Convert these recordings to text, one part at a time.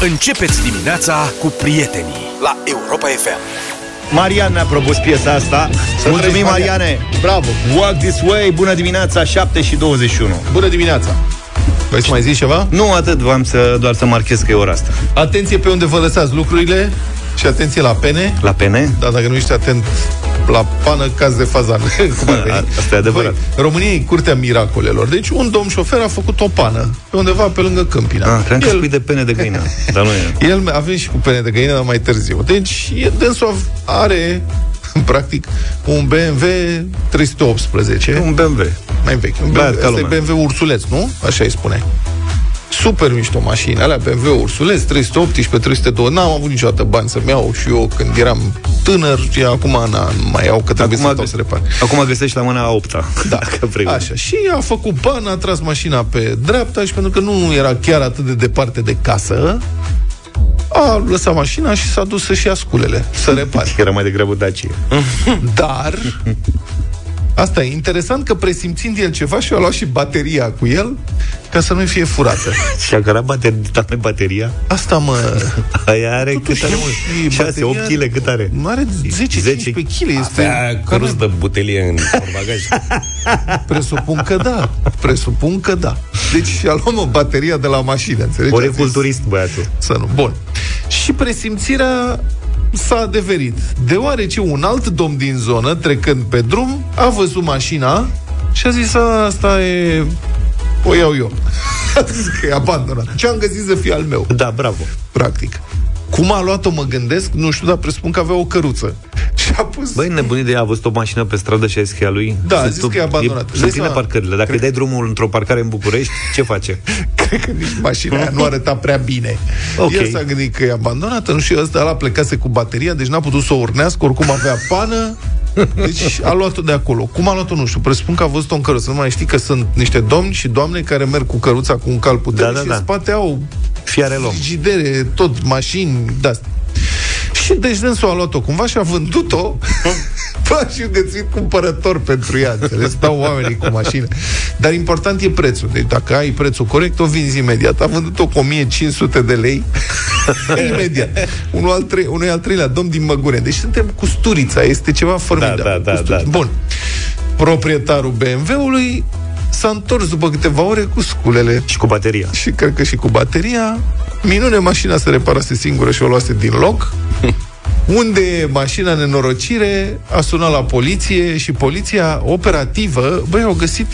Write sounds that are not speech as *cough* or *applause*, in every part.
Începeți dimineața cu prietenii la Europa FM. Marian ne-a propus piesa asta. Să Mulțumim, trăiești, Marian. Mariane. Bravo! Walk This Way, bună dimineața, 7 și 21. Bună dimineața! Vrei să mai zici ceva? Nu atât, v-am să, doar să marchez că e ora asta. Atenție pe unde vă lăsați lucrurile și atenție la pene. La pene? Da, dacă nu ești atent la pană, caz de fazan. *laughs* Cum ar veni? Asta e adevărat. Băi, România e curtea miracolelor. Deci un domn șofer a făcut o pană pe undeva pe lângă Câmpina. Ah, cream că El- spui de pene de găină, dar nu e. *laughs* El avem și cu pene de găină, dar mai târziu. Deci, e- dânsul are, *laughs* practic, un BMW 318. Un BMW. mai vechi. Un Băiat BMW, ca asta e lumea. BMW Ursuleț, nu? Așa îi spune. Super mișto mașini, alea BMW Ursuleț, 318, 302. N-am avut niciodată bani să-mi iau și eu când eram tânăr și acum na, nu mai iau, că trebuie să stau să repar. acum găsești la mâna a opta. *laughs* Da, Dacă vrei. așa. Și a făcut bani, a tras mașina pe dreapta și pentru că nu era chiar atât de departe de casă, a lăsat mașina și s-a dus să-și ia sculele, să repare. *laughs* Era mai degrabă Dacia. *laughs* Dar Asta e interesant că presimțind el ceva și a luat și bateria cu el ca să nu fie furată. *laughs* Și a cărat bateria, are bateria? Asta mă... *laughs* Aia are cât are și mult? 6, bateria 8 kg cât are? Are 10-15 kg. Este Avea cărus de butelie în *laughs* portbagaj. Presupun că da. Presupun că da. Deci a luat mă bateria de la mașină, înțelegi? Ori A zis, culturist băiatul. Să nu. Bun. Și presimțirea s-a adeverit. Deoarece un alt domn din zonă, trecând pe drum, a văzut mașina și a zis, "A, asta e... O iau eu. *laughs* A zis că e abandonat. Ce am găsit să fie al meu, Da, bravo. practic. Cum a luat-o, mă gândesc, nu știu, dar presupun că avea o căruță. *laughs* Și a pus... Băi, nebunit de ea, a văzut o mașină pe stradă și a zis că e a lui? Da, a Sunt zis tu- că e abandonat. Sunt Dai pline seama. parcările. Dacă îi dai drumul într-o parcare în București, ce face? *laughs* Cred că nici mașina aia nu arăta prea bine. Ok. El s-a gândit că e abandonată, nu știu, ăsta ăla plecase cu bateria, deci n-a putut să o urnească, oricum avea pană. Deci a luat-o de acolo. Cum a luat-o, nu știu. Presupun că a văzut-o în căruță. Nu mai știi că sunt niște domni și doamne care merg cu căruța cu un cal puternic Da, da, și da. în spate au Fiare lom. frigidere, tot mașini, de-astea. Și deci dânsul a luat-o cumva și a vândut-o *laughs* Bă, și găsit cumpărător pentru ea înțeles? Stau oamenii cu mașină Dar important e prețul Deci dacă ai prețul corect, o vinzi imediat A vândut-o cu 1500 de lei *laughs* Imediat unul al trei, Unui al treilea domn din Măgure Deci suntem cu Sturița, este ceva formidabil Da, da, da, cu Sturița. da. Bun Proprietarul BMW-ului S-a întors după câteva ore cu sculele Și cu bateria. și cred că și cu bateria. Minune, mașina se reparase singură și o luase din loc. *laughs* Unde e mașina nenorocire a sunat la poliție și poliția operativă, băi, au găsit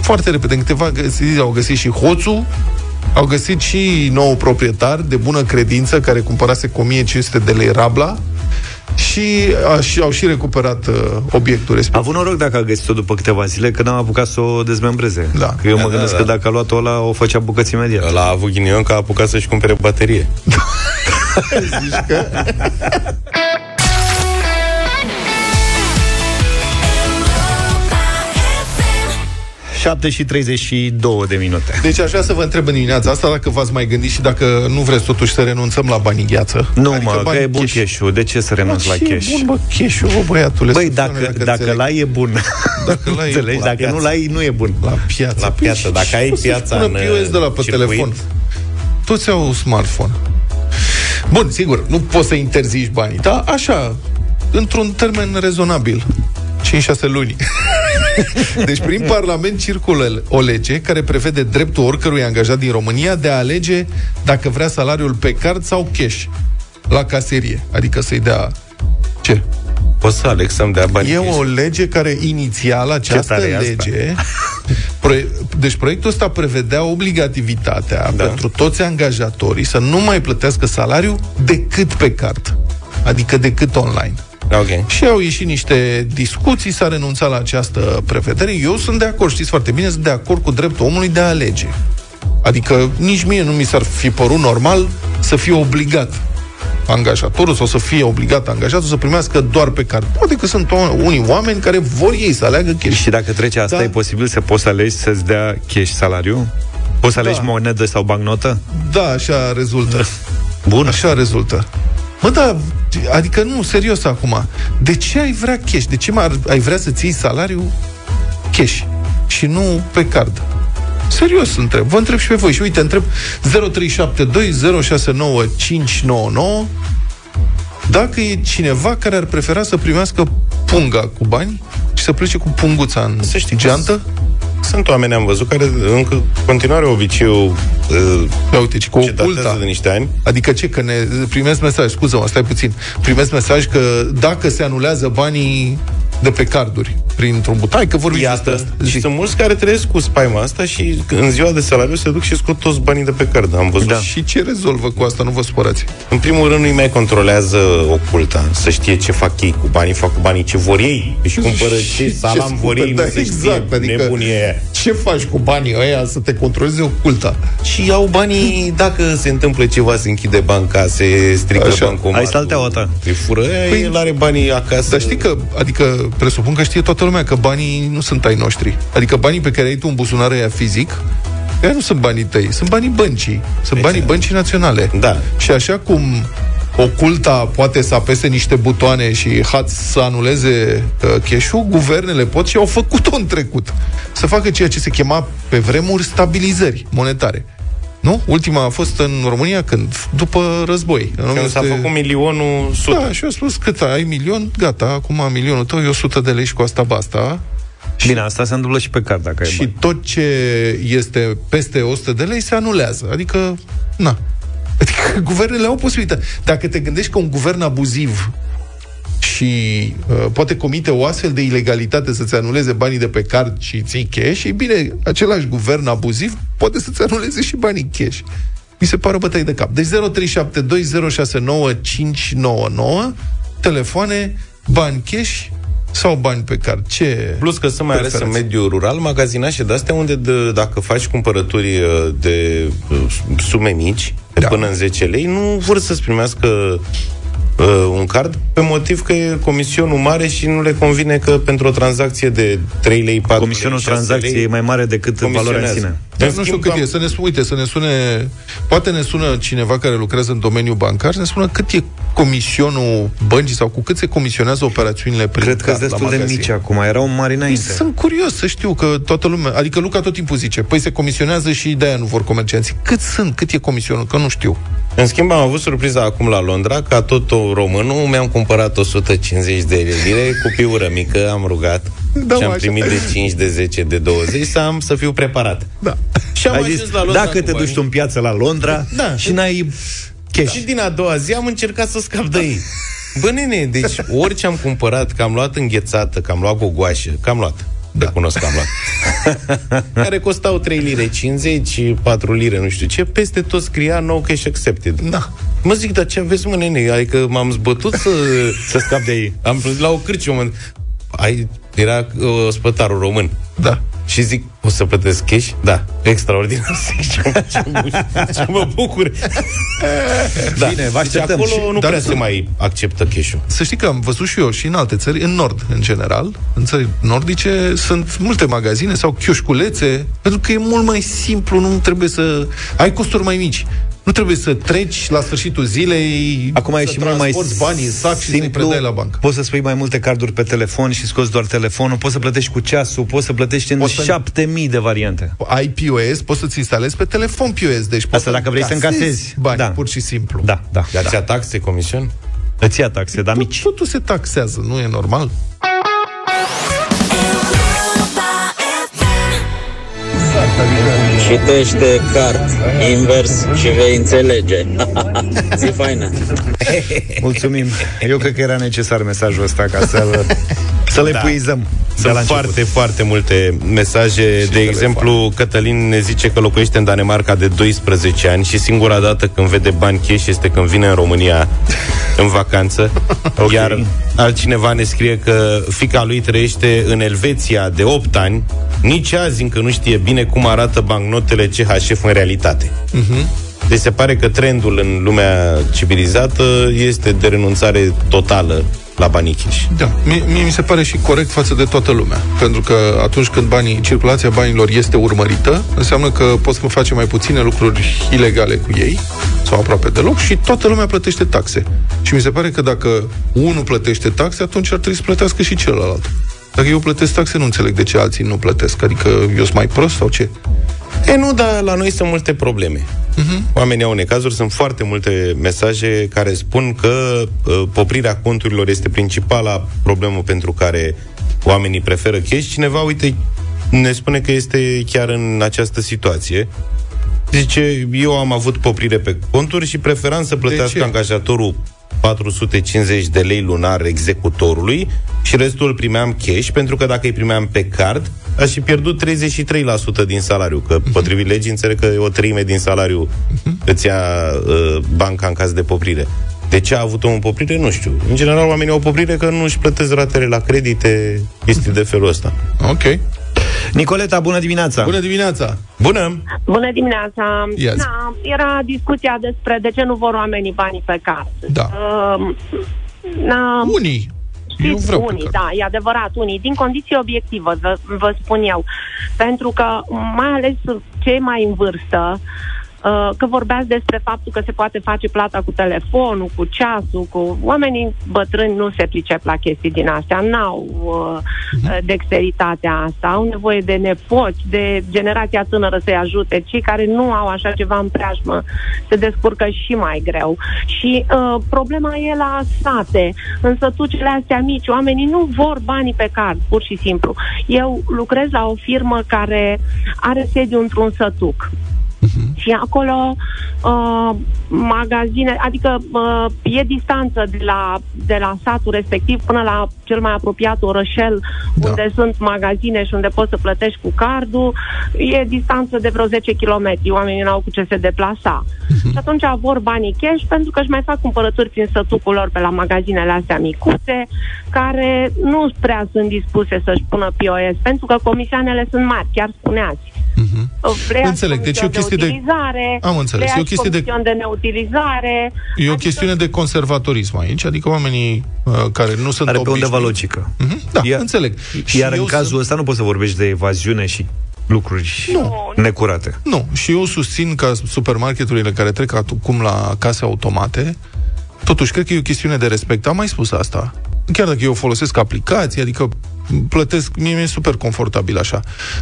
foarte repede, în câteva zile au găsit și hoțul, au găsit și nou proprietar de bună credință care cumpărase cu 1500 de lei rabla și, a, și au și recuperat uh, obiectul A respectiv. avut noroc dacă a găsit-o după câteva zile, că n-am apucat să o dezmembreze. Da. Că eu mă Da, gândesc da, că da. dacă a luat-o ăla, o făcea bucăți imediat. Ăla a avut ghinion că a apucat să-și cumpere baterie. *laughs* Zici că... 7 și 32 de minute. Deci aș vrea să vă întreb în dimineața asta dacă v-ați mai gândit și dacă nu vreți totuși să renunțăm la banii gheață. Nu, Adică mă, că banii e bun cash-ul. De ce să renunț la Ce e cash? bun, bă, cash-ul, bă, băiatule. Băi, spune-ne dacă, dacă înțeleg. l-ai e bun. Dacă l-ai, e *laughs* Înțelegi? bun. Dacă La nu l-ai, nu e bun. La piață. La Păi piață. și Dacă ce ai o să piața spună în, POS de la pe circuit? telefon. Toți au smartphone. Bun, sigur, nu poți să interzici banii, dar așa, într-un termen rezonabil. 5-6 luni. *laughs* *laughs* deci prin Parlament circulă o lege care prevede dreptul oricărui angajat din România de a alege dacă vrea salariul pe card sau cash la caserie. Adică să-i dea... Ce? Poți să aleg să-mi dea bani. E cash. o lege care inițial, această tare e asta. lege... *laughs* Proie- deci proiectul ăsta prevedea obligativitatea da. pentru toți angajatorii să nu mai plătească salariu decât pe card. Adică decât online. Ok. Și au ieșit niște discuții, s-a renunțat la această prevedere. Eu sunt de acord, știți foarte bine, sunt de acord cu dreptul omului de a alege. Adică nici mie nu mi s-ar fi părut normal să fie obligat angajatorul sau să fie obligat angajatul să primească doar pe card. Poate că sunt o- unii oameni care vor ei să aleagă cash. Și dacă trece asta, Da. e posibil să poți să alegi să-ți dea cash salariu? Poți să alegi Da. monedă sau bancnotă? Da, așa rezultă. Bun. Așa rezultă. Mă, da, adică nu, serios acum. De ce ai vrea cash? De ce mai ai vrea să-ți iei salariul cash și nu pe card? Serios întreb. Vă întreb și pe voi. Și uite, întreb 0372069599 dacă e cineva care ar prefera să primească punga cu bani și să plece cu punguța în Să știi că geantă? Sunt oameni, am văzut, care încă continuare obiceiul uh, Ia uite, ci cu ce datează oculta. de niște ani. Adică ce, că ne primesc mesaj, scuză-mă, stai puțin, primesc mesaj că dacă se anulează banii de pe carduri printr-un butai, că vorbim despre Iată, asta. și Zic. sunt mulți care trăiesc cu spaima asta și în ziua de salariu se duc și scot toți banii de pe card. Am văzut. Da. Și ce rezolvă cu asta? Nu vă supărați. În primul rând, nu-i mai controlează oculta, să știe ce fac ei cu banii, fac cu banii ce vor ei. Își cumpără *laughs* ce salam spune, vor ei, da, nu se exact, știe, adică- nebunie e aia. Ce faci cu banii ăia să te controleze oculta? Și iau banii, dacă se întâmplă ceva, se închide banca, se strică Așa. bancomatul. Ai salteaua ta. Îi fură, Păi- păi, el are banii acasă. Dar știi că, adică presupun că știe toată lumea că banii nu sunt ai noștri. Adică banii pe care ai tu în buzunar ăia fizic, ăia nu sunt banii tăi, sunt banii băncii. Sunt banii băncii naționale. Da. Și așa cum oculta poate să apese niște butoane și hat să anuleze uh, cash-ul, guvernele pot și au făcut-o în trecut. Să facă ceea ce se chema pe vremuri stabilizări monetare. Nu? Ultima a fost în România când? După război. În Când s-a 1900 făcut milionul sute. da, și eu spus cât ai milion, gata, acum milionul tău e 100 de lei și cu asta basta. Bine, asta se întâmplă și pe card, dacă ai Și bani. tot ce este peste 100 de lei se anulează. Adică, na. Adică *laughs* guvernele au posibilitate. Dacă te gândești că un guvern abuziv și uh, poate comite o astfel de ilegalitate să-ți anuleze banii de pe card și ții cash, și bine, același guvern abuziv poate să-ți anuleze și banii cash. Mi se pare o bătaie de cap. Deci 0372069599 telefoane, bani cash sau bani pe card. Ce Plus că sunt mai ales în preferați? mediul rural magazinașe de astea unde de, dacă faci cumpărături uh, de uh, sume mici, de Da. până în 10 lei, nu vor să-ți primească uh, un card pe motiv că e comisionul mare și nu le convine că pentru o tranzacție de 3 lei, 4 Comisionul lei, 6 tranzacției lei, e mai mare decât valoarea în comisionează. sine. Dar În nu știu schimb, cât am- e. Să ne spune, uite, să ne sune... Poate ne sună cineva care lucrează în domeniul bancar, să ne spună cât e comisionul băncii sau cu cât se comisionează operațiunile prin Cred că card sunt la destul de magazin. mici acum, erau mari înainte. Sunt curios să știu că toată lumea, adică Luca tot timpul zice, păi se comisionează și de-aia nu vor comercianții. Cât sunt? Cât e comisionul? Că nu știu. În schimb, am avut surpriza acum la Londra, ca tot o românul, mi-am cumpărat 150 de lire cu piură mică, am rugat Da, și am mă, așa. primit de 5, de 10, de 20 să am să fiu preparat. Da. Și am Ai ajuns zis, la Londra dacă cu te duci banii. tu în piață la Londra Da. și n-ai cash. Și din a doua zi am încercat să scap de ei. Bă, nene, deci orice am cumpărat, că am luat înghețată, că am luat gogoașă, că am luat. Da. Recunosc că am luat. *laughs* care costau 3 lire 50, 4 lire, nu știu ce, peste tot scria no cash accepted. Da. Mă zic, dar ce aveți, mă, nene? Adică m-am zbătut să... *laughs* Să scapi de ei. Am plătit la o cârciumă. Ai, era uh, spătarul român. Da. Și zic, o să plătesc cash? Da, extraordinar. Zic, *laughs* ce, ce, ce mă bucur. da. Bine, vă Deci așteptăm. acolo Și- nu dar prea să- se mai acceptă cash-ul. Să știi că am văzut și eu și în alte țări, în nord, în general, în țări nordice, sunt multe magazine sau chioșculețe, pentru că e mult mai simplu, nu trebuie să... Ai costuri mai mici. Nu trebuie să treci la sfârșitul zilei, Acum e să și mult mai transporti banii în sac și să-i simplu. predai la bancă. Poți să spui mai multe carduri pe telefon și scoți doar telefonul, poți să plătești cu ceasul, poți să plătești în Poți să- 7000 de variante. Ai POS, poți să-ți instalezi pe telefon POS, deci poți Asta dacă vrei să încasezi. bani, Da. pur și simplu. Da, da. Dar da. ți-a taxe, comision? Îți ia taxe, dar mici. Totul se taxează, nu e normal? Citește cart invers și vei înțelege. *laughs* Zi faină. Mulțumim. Eu cred că era necesar mesajul ăsta ca să să-l Da. epuizăm. de la Sunt început. foarte, foarte multe mesaje. de exemplu, Cătălin ne zice că locuiește în Danemarca de 12 ani și singura dată când vede bani cash este când vine în România în vacanță. *laughs* Ok. Iar altcineva ne scrie că fica lui trăiește în Elveția de 8 ani, nici azi încă nu știe bine cum arată bancnotele CHF în realitate. Deci se pare că trendul în lumea civilizată este de renunțare totală la banii cash. Da, mie, mie mi se pare și corect față de toată lumea. Pentru că atunci când banii, circulația banilor este urmărită, înseamnă că poți face mai puține lucruri ilegale cu ei, sau aproape deloc, și toată lumea plătește taxe. Și mi se pare că dacă unul plătește taxe, atunci ar trebui să plătească și celălalt. Dacă eu plătesc taxe, nu înțeleg de ce alții nu plătesc. Adică eu sunt mai prost sau ce? E nu, dar la noi sunt multe probleme. Uh-huh. Oamenii au necazuri, sunt foarte multe mesaje care spun că uh, poprirea conturilor este principala problemă pentru care oamenii preferă cash. Cineva, uite, ne spune că este chiar în această situație. Zice, eu am avut poprire pe conturi și preferam să plătească angajatorul 450 de lei lunar executorului și restul îl primeam cash, pentru că dacă îi primeam pe card, aș fi pierdut 33% din salariu, că uh-huh. potrivit legii înțeleg că o treime din salariu uh-huh. îți ia uh, banca în caz de poprire. De ce a avut o împoprire? Nu știu. În general, oamenii au o poprire că nu își plătesc ratele la credite, este de felul ăsta. Ok. Nicoleta, bună dimineața! Bună dimineața! Bună! Bună dimineața! Yes. Da, era discuția despre de ce nu vor oamenii banii pe card. Da. Uh, na, Unii. Eu Știți, vreau pe unii, card. da, e adevărat, unii, din condiții obiectivă, vă, vă spun eu. Pentru că, mai ales cei mai în vârstă, uh, că vorbeați despre faptul că se poate face plata cu telefonul, cu ceasul, cu... Oamenii bătrâni nu se pricep la chestii din astea, n-au uh, Mhm. dexteritatea asta, au nevoie de nepoți, de generația tânără să-i ajute. Cei care nu au așa ceva în preajmă se descurcă și mai greu. Și uh, problema e la sate, în sătucele astea mici, oamenii nu vor banii pe card, pur și simplu. Eu lucrez la o firmă care are sediu într-un sătuc. Și acolo uh, magazine, adică uh, e distanță de la, de la satul respectiv până la cel mai apropiat orășel Da. unde sunt magazine și unde poți să plătești cu cardul. E distanță de vreo 10 km. Oamenii n-au cu ce se deplasa. Și atunci vor banii cash pentru că își mai fac cumpărături prin sătucul lor pe la magazinele astea micuțe, care nu prea sunt dispuse să-și pună POS, pentru că comisioanele sunt mari, chiar spuneați. Vrea Înțeleg, deci e o chestie de- utilizare, Am înțeles, vrea e o și chestie de- comision de neutilizare. E o adică- chestiune de conservatorism aici, adică oamenii uh, care nu sunt Are pe undeva obișnuiți- logică. Mhm, Da, Ia- înțeleg. Iar eu în cazul sunt- ăsta nu poți să vorbești de evaziune și lucruri Nu. necurate. Nu, și eu susțin ca supermarketurile care trec acum la case automate, totuși, cred că e o chestiune de respect. Am mai spus asta. Chiar dacă eu folosesc aplicații, adică plătesc, mie mi-e super confortabil așa.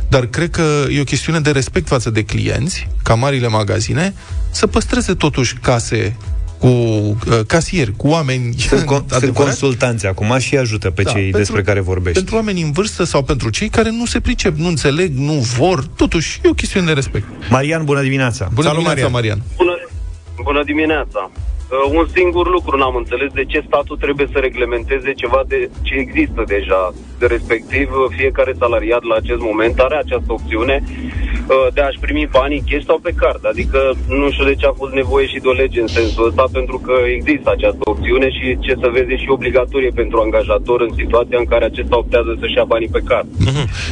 Dar cred că e o chestiune de respect față de clienți, ca marile magazine, să păstreze totuși case cu uh, casieri, cu oameni Sunt, con- sunt adevărați. consultanți acum și ajută pe Da, cei pentru- despre care vorbești. Pentru oamenii în vârstă sau pentru cei care nu se pricep, nu înțeleg, nu vor, totuși e o chestiune de respect. Marian, bună dimineața! Bună Salut, dimineața, Marian. Marian. Bună, bună dimineața! Uh, un singur lucru n-am înțeles de ce statul trebuie să reglementeze ceva de ce există deja. De respectiv, uh, fiecare salariat la acest moment are această opțiune uh, de a-și primi banii cash sau pe card. Adică nu știu de ce a fost nevoie și de o lege în sensul ăsta, pentru că există această opțiune și ce să vezi e și obligatorie pentru angajator în situația în care acesta optează să-și ia banii pe card.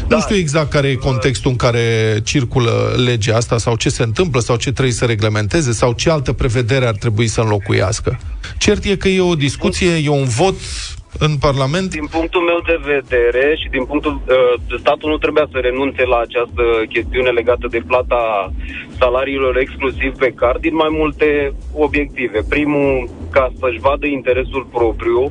Nu știu exact care e contextul în care circulă legea asta sau ce se întâmplă sau ce trebuie să reglementeze sau ce altă prevedere ar trebui să înlocuiască. Cert e că e o discuție, e un vot în Parlament. Din punctul meu de vedere și din punctul uh, statul nu trebuia să renunțe la această chestiune legată de plata salariilor exclusiv pe card din mai multe obiective. Primul, ca să-și vadă interesul propriu,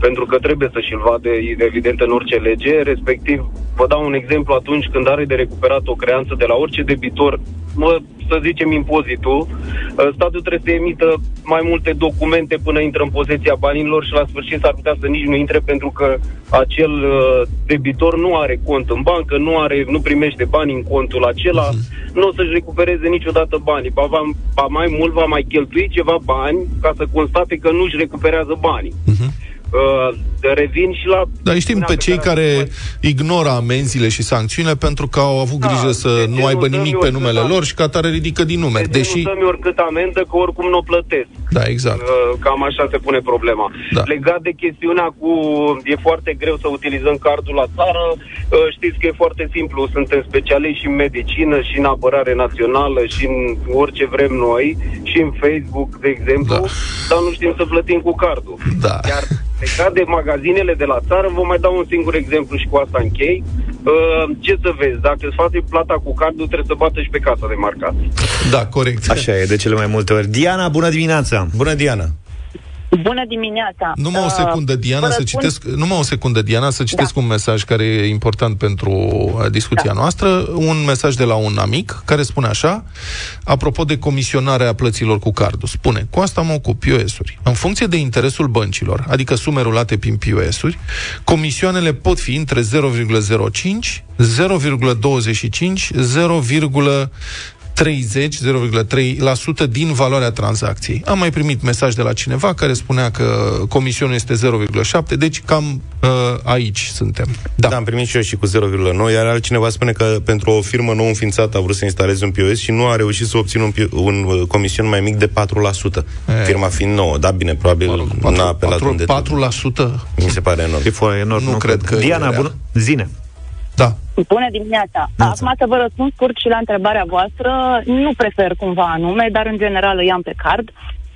pentru că trebuie să și-l vadă evident în orice lege, respectiv vă dau un exemplu atunci când are de recuperat o creanță de la orice debitor, mă, să zicem impozitul, uh, statul trebuie să emită mai multe documente până intră în posesia banilor și la sfârșit s-ar putea să nici nu intre pentru că acel uh, debitor nu are cont în bancă, nu are, nu primește bani în contul acela, nu o să-și recupereze niciodată banii. Ba, va, ba mai mult va mai cheltui ceva bani ca să constate că nu-și recuperează banii. Uh, revin și la... Dar îi știm pe cei care ignoră amenziile și sancțiunile pentru că au avut Da, grijă să de nu ce aibă nu dăm nimic eu pe cât numele am? lor și ca atare ridică din numeri. Deși... Deși, Nu dăm oricât amendă, că oricum nu o plătesc. da, exact. Uh, Cam așa se pune problema. Da. Legat de chestiunea cu e foarte greu să utilizăm cardul la țară, uh, știți că e foarte simplu. Suntem specialiști și în medicină, și în apărare națională, și în orice vrem noi, și în Facebook, de exemplu, Da. dar nu știm să plătim cu cardul. Da. Iar legat de magazinele de la țară, vă mai dau un singur exemplu și cu asta închei. Uh, ce să vezi, dacă îți faci plata cu cardul, trebuie să bată și pe casa de marcat. Da, corect. Așa e, de cele mai multe ori. Diana, bună dimineața! Bună, Diana! Bună dimineața! Numai o Uh, secundă, Diana, vă să răspund- citesc, numai o secundă, Diana, să citesc un mesaj care e important pentru uh, discuția Da. noastră, un mesaj de la un amic care spune așa, apropo de comisionarea plăților cu cardul, spune, cu asta mă ocup, POS-uri. În funcție de interesul băncilor, adică sume rulate prin POS-uri, comisioanele pot fi între 0,05, 0,25, 0, 30, 0,3% din valoarea tranzacției. Am mai primit mesaj de la cineva care spunea că comisionul este 0,7, deci cam uh, aici suntem. Da. da, am primit și eu și cu 0,9, iar altcineva spune că pentru o firmă nou înființată a vrut să instaleze un POS și nu a reușit să obțină un, pi- un uh, comision mai mic de 4%. E. Firma fiind nouă, da, bine, probabil Mă rog, n-a apelat 4, unde 4%? Mi se pare enorm. E foarte enorm. Nu cred că e Diana, real. bună, zine. Da. Bună dimineața! Acum să vă răspund scurt și la întrebarea voastră. Nu prefer cumva anume, dar în general îi am pe card.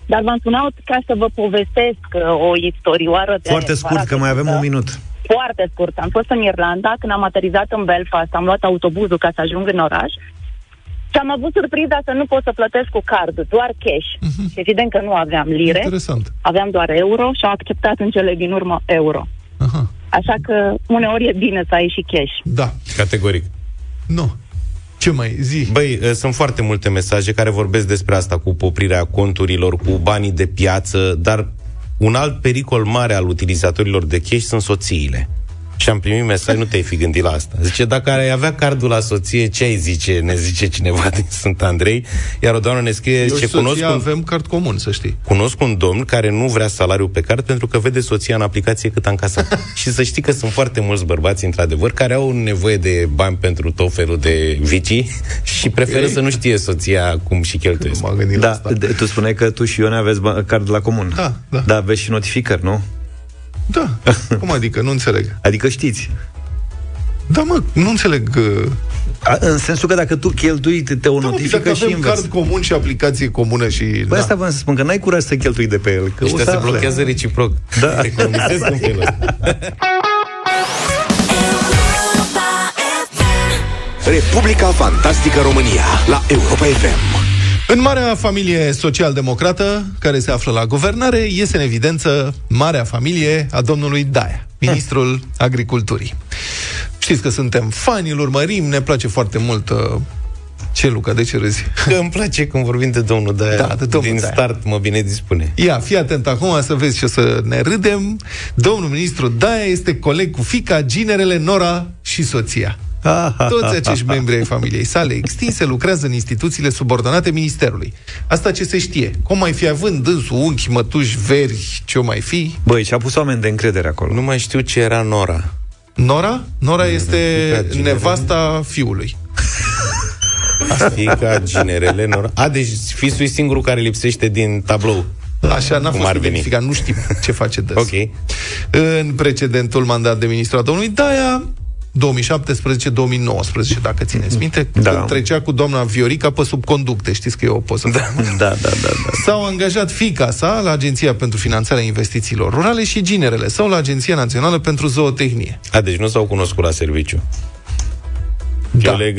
Dar v-am sunat ca să vă povestesc uh, o istorioară de Foarte scurt, vara că mai avem trecută. un minut. Foarte scurt. Am fost în Irlanda, când am aterizat în Belfast, am luat autobuzul ca să ajung în oraș și am avut surpriza să nu pot să plătesc cu card, doar cash. Și evident că nu aveam lire, Interesant. aveam doar euro și am acceptat în cele din urmă euro. Aha. Așa că uneori e bine să ai și cash. Da. Categoric. Nu. Ce mai zi? Băi, uh, sunt foarte multe mesaje care vorbesc despre asta cu poprirea conturilor, cu banii de piață, dar un alt pericol mare al utilizatorilor de cash sunt soțiile. Și am primit mesaj, nu te-ai fi gândit la asta. Zice, dacă ai avea cardul la soție, ce ai zice, ne zice cineva din Sunt Andrei, iar o doamnă ne scrie, Eu zice, și soția cunosc un, avem card comun, să știi. cunosc un domn care nu vrea salariul pe card pentru că vede soția în aplicație cât a încasat. *laughs* și să știi că sunt foarte mulți bărbați, într-adevăr, care au nevoie de bani pentru tot felul de vicii și preferă să nu știe soția cum și cheltuiesc. M-am gândit la Da, asta. de- tu spuneai că tu și Ione aveți ba- card la comun. Da, da. Dar aveți și notificări, nu? Da. *laughs* Cum adică? Nu înțeleg. Adică știți. Da, mă, nu înțeleg. uh, A, în sensul că dacă tu cheltui, te, te o Da, mă, notifică dacă și avem invers. card comun și aplicație comună și... Băi, da. asta vreau să spun, că n-ai curaj să cheltui de pe el. Că Ăștia o să se afle. blochează reciproc. Da. Economisesc în felul ăsta. Republica Fantastică România la Europa FM. În marea familie social-democrată care se află la guvernare, iese în evidență marea familie a domnului Daia, ministrul agriculturii. Știți că suntem fani, îl urmărim, ne place foarte mult uh, ce, Luca, de ce râzi? Că îmi place când vorbim de domnul Daia. Da, de domnul Din Daia. start mă bine dispune. Ia, fii atent acum să vezi ce o să ne râdem. Domnul ministru Daia este coleg cu fica, ginerele Nora și soția. Toți acești membri ai familiei sale extinse lucrează în instituțiile subordonate ministerului. Asta ce se știe. Cum mai fi având dânsul unchi, mătuși, veri, ce o mai fi? Băi, și-a pus oameni de încredere acolo. Nu mai știu ce era Nora. Nora? Nora este fica ginerele. nevasta fiului. Fica, ginerele, Nora. A, deci fisul e singurul care lipsește din tablou. Așa n-a Cum fost ar veni. identificat, nu știm ce face dânsul. Ok. În precedentul mandat de ministru al domnului Daia, 2017-2019, dacă țineți minte, Da. când trecea cu doamna Viorica pe sub conducte, știți că e o poză. Da. Da, da, da, da. S-au angajat fica sa la Agenția pentru Finanțarea Investițiilor Rurale și ginerele sau la Agenția Națională pentru Zootehnie. A, deci nu s-au cunoscut la serviciu. Da. Eu le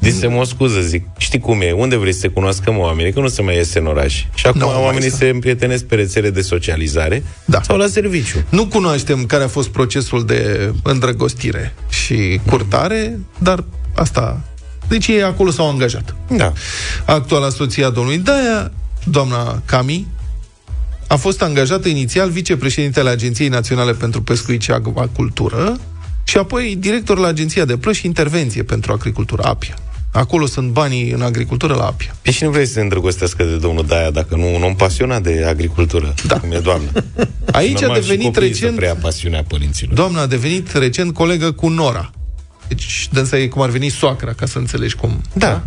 gând... Dise o scuză, zic, știi cum e, unde vrei să se cunoască mă, oamenii, că nu se mai iese în oraș. Și acum Nu, mai oamenii este. se împrietenesc pe rețele de socializare Da. sau la serviciu. Nu cunoaștem care a fost procesul de îndrăgostire și curtare, dar asta... Deci ei acolo s-au angajat. Da. Actuala soție a domnului Daia, doamna Cami, a fost angajată inițial vicepreședintele Agenției Naționale pentru Pescuit și Acvacultură și apoi director la Agenția de Plăși și Intervenție pentru Agricultură, APIA. Acolo sunt banii în agricultură la APIA. Păi și nu vrei să se îndrăgostească de domnul Daia dacă nu un om pasionat de agricultură, da. cum e doamna. *laughs* Aici a Normal și devenit copiii recent... să preia pasiunea părinților. Doamna a devenit recent colegă cu Nora. Deci, dânsa e cum ar veni soacra, ca să înțelegi cum. Da.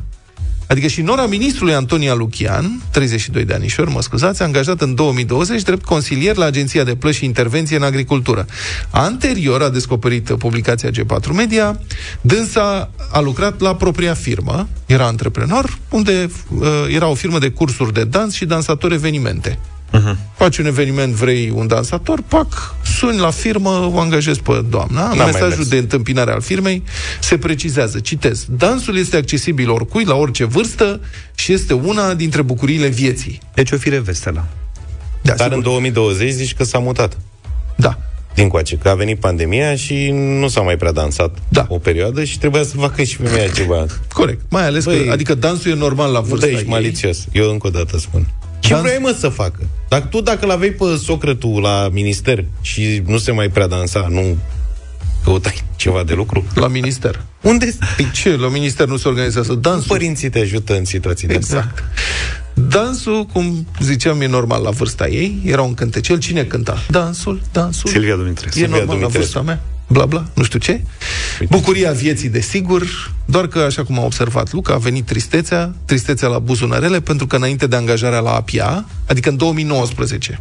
Adică și Nora ministrului Antonia Luchian, 32 de anișori, mă scuzați, angajat în 2020 drept consilier la Agenția de Plăși și Intervenție în Agricultură. Anterior a descoperit publicația G4 Media, dânsa a lucrat la propria firmă, era antreprenor, unde uh, era o firmă de cursuri de dans și dansatori evenimente. Uh-huh. Faci un eveniment, vrei un dansator, pac, suni la firmă, o angajezi pe doamna. În N-am mai mesajul mers. de întâmpinare al firmei se precizează, citez, dansul este accesibil oricui, la orice vârstă și este una dintre bucuriile vieții. Deci o fire vesela. Da, Dar sigur. în 2020 zici că s-a mutat Da. din coace, că a venit pandemia și nu s-a mai prea dansat Da. o perioadă și trebuia să facă și femeia ceva. Corect. Mai ales Băi, că, adică dansul e normal la Nu vârsta da, ești ei. malițios. Eu încă o dată spun. Ce Dans- vrei, mă, să facă? Dacă tu, dacă l-aveai pe socră tu la minister și nu se mai prea dansa, nu căutai ceva de lucru, La minister. unde Păi ce? La minister nu se organizează dansul? părinții te ajută în situații de astea? Exact. Dansul, cum ziceam, e normal la vârsta ei. Era un cântecel. Cine cânta? Dansul, dansul. Silvia Dumitrescu. E Silvia normal la Dumitrescu. vârsta mea. Bla, bla, nu știu ce. Bucuria vieții, desigur, doar că, așa cum a observat Luca, a venit tristețea, tristețea la buzunarele, pentru că înainte de angajarea la APIA, adică în 2019,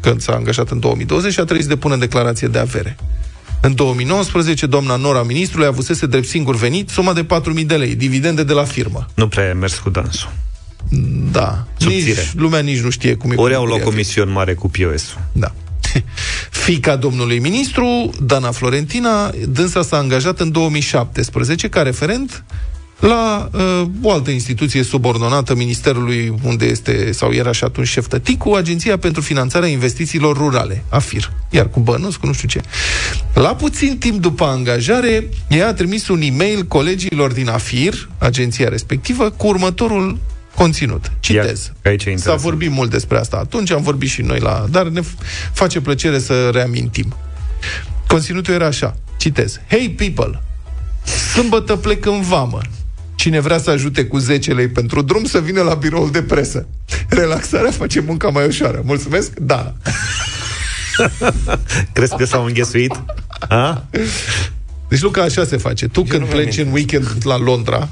când s-a angajat în 2020, a trebuit să depună declarație de avere. În 2019, doamna Nora ministrului avusese drept singur venit suma de 4.000 de lei, dividende de la firmă. Nu prea e mers cu dansul. Da. Subțire. Nici, lumea nici nu știe cum e. Ori cu au luat bucuria comision mare cu POS-ul. Da. *laughs* Fica domnului ministru, Dana Florentina, dânsa s-a angajat în 2017 ca referent la uh, o altă instituție subordonată Ministerului unde este sau era și atunci șef Tăticu, Agenția pentru Finanțarea Investițiilor Rurale, AFIR, iar cu bănuți, cu nu știu ce. La puțin timp după angajare, ea a trimis un e-mail colegilor din AFIR, agenția respectivă, cu următorul conținut. Citez. Ia, aici e S-a interesant. vorbit mult despre asta atunci, am vorbit și noi la... Dar ne f- face plăcere să reamintim. Conținutul era așa, citez. Hey people, sâmbătă plec în vamă. Cine vrea să ajute cu 10 lei pentru drum să vină la biroul de presă. Relaxarea face munca mai ușoară. Mulțumesc, da. *laughs* Crezi că s-au înghesuit? A? Deci, Luca, așa se face. Tu când nu pleci în weekend la Londra,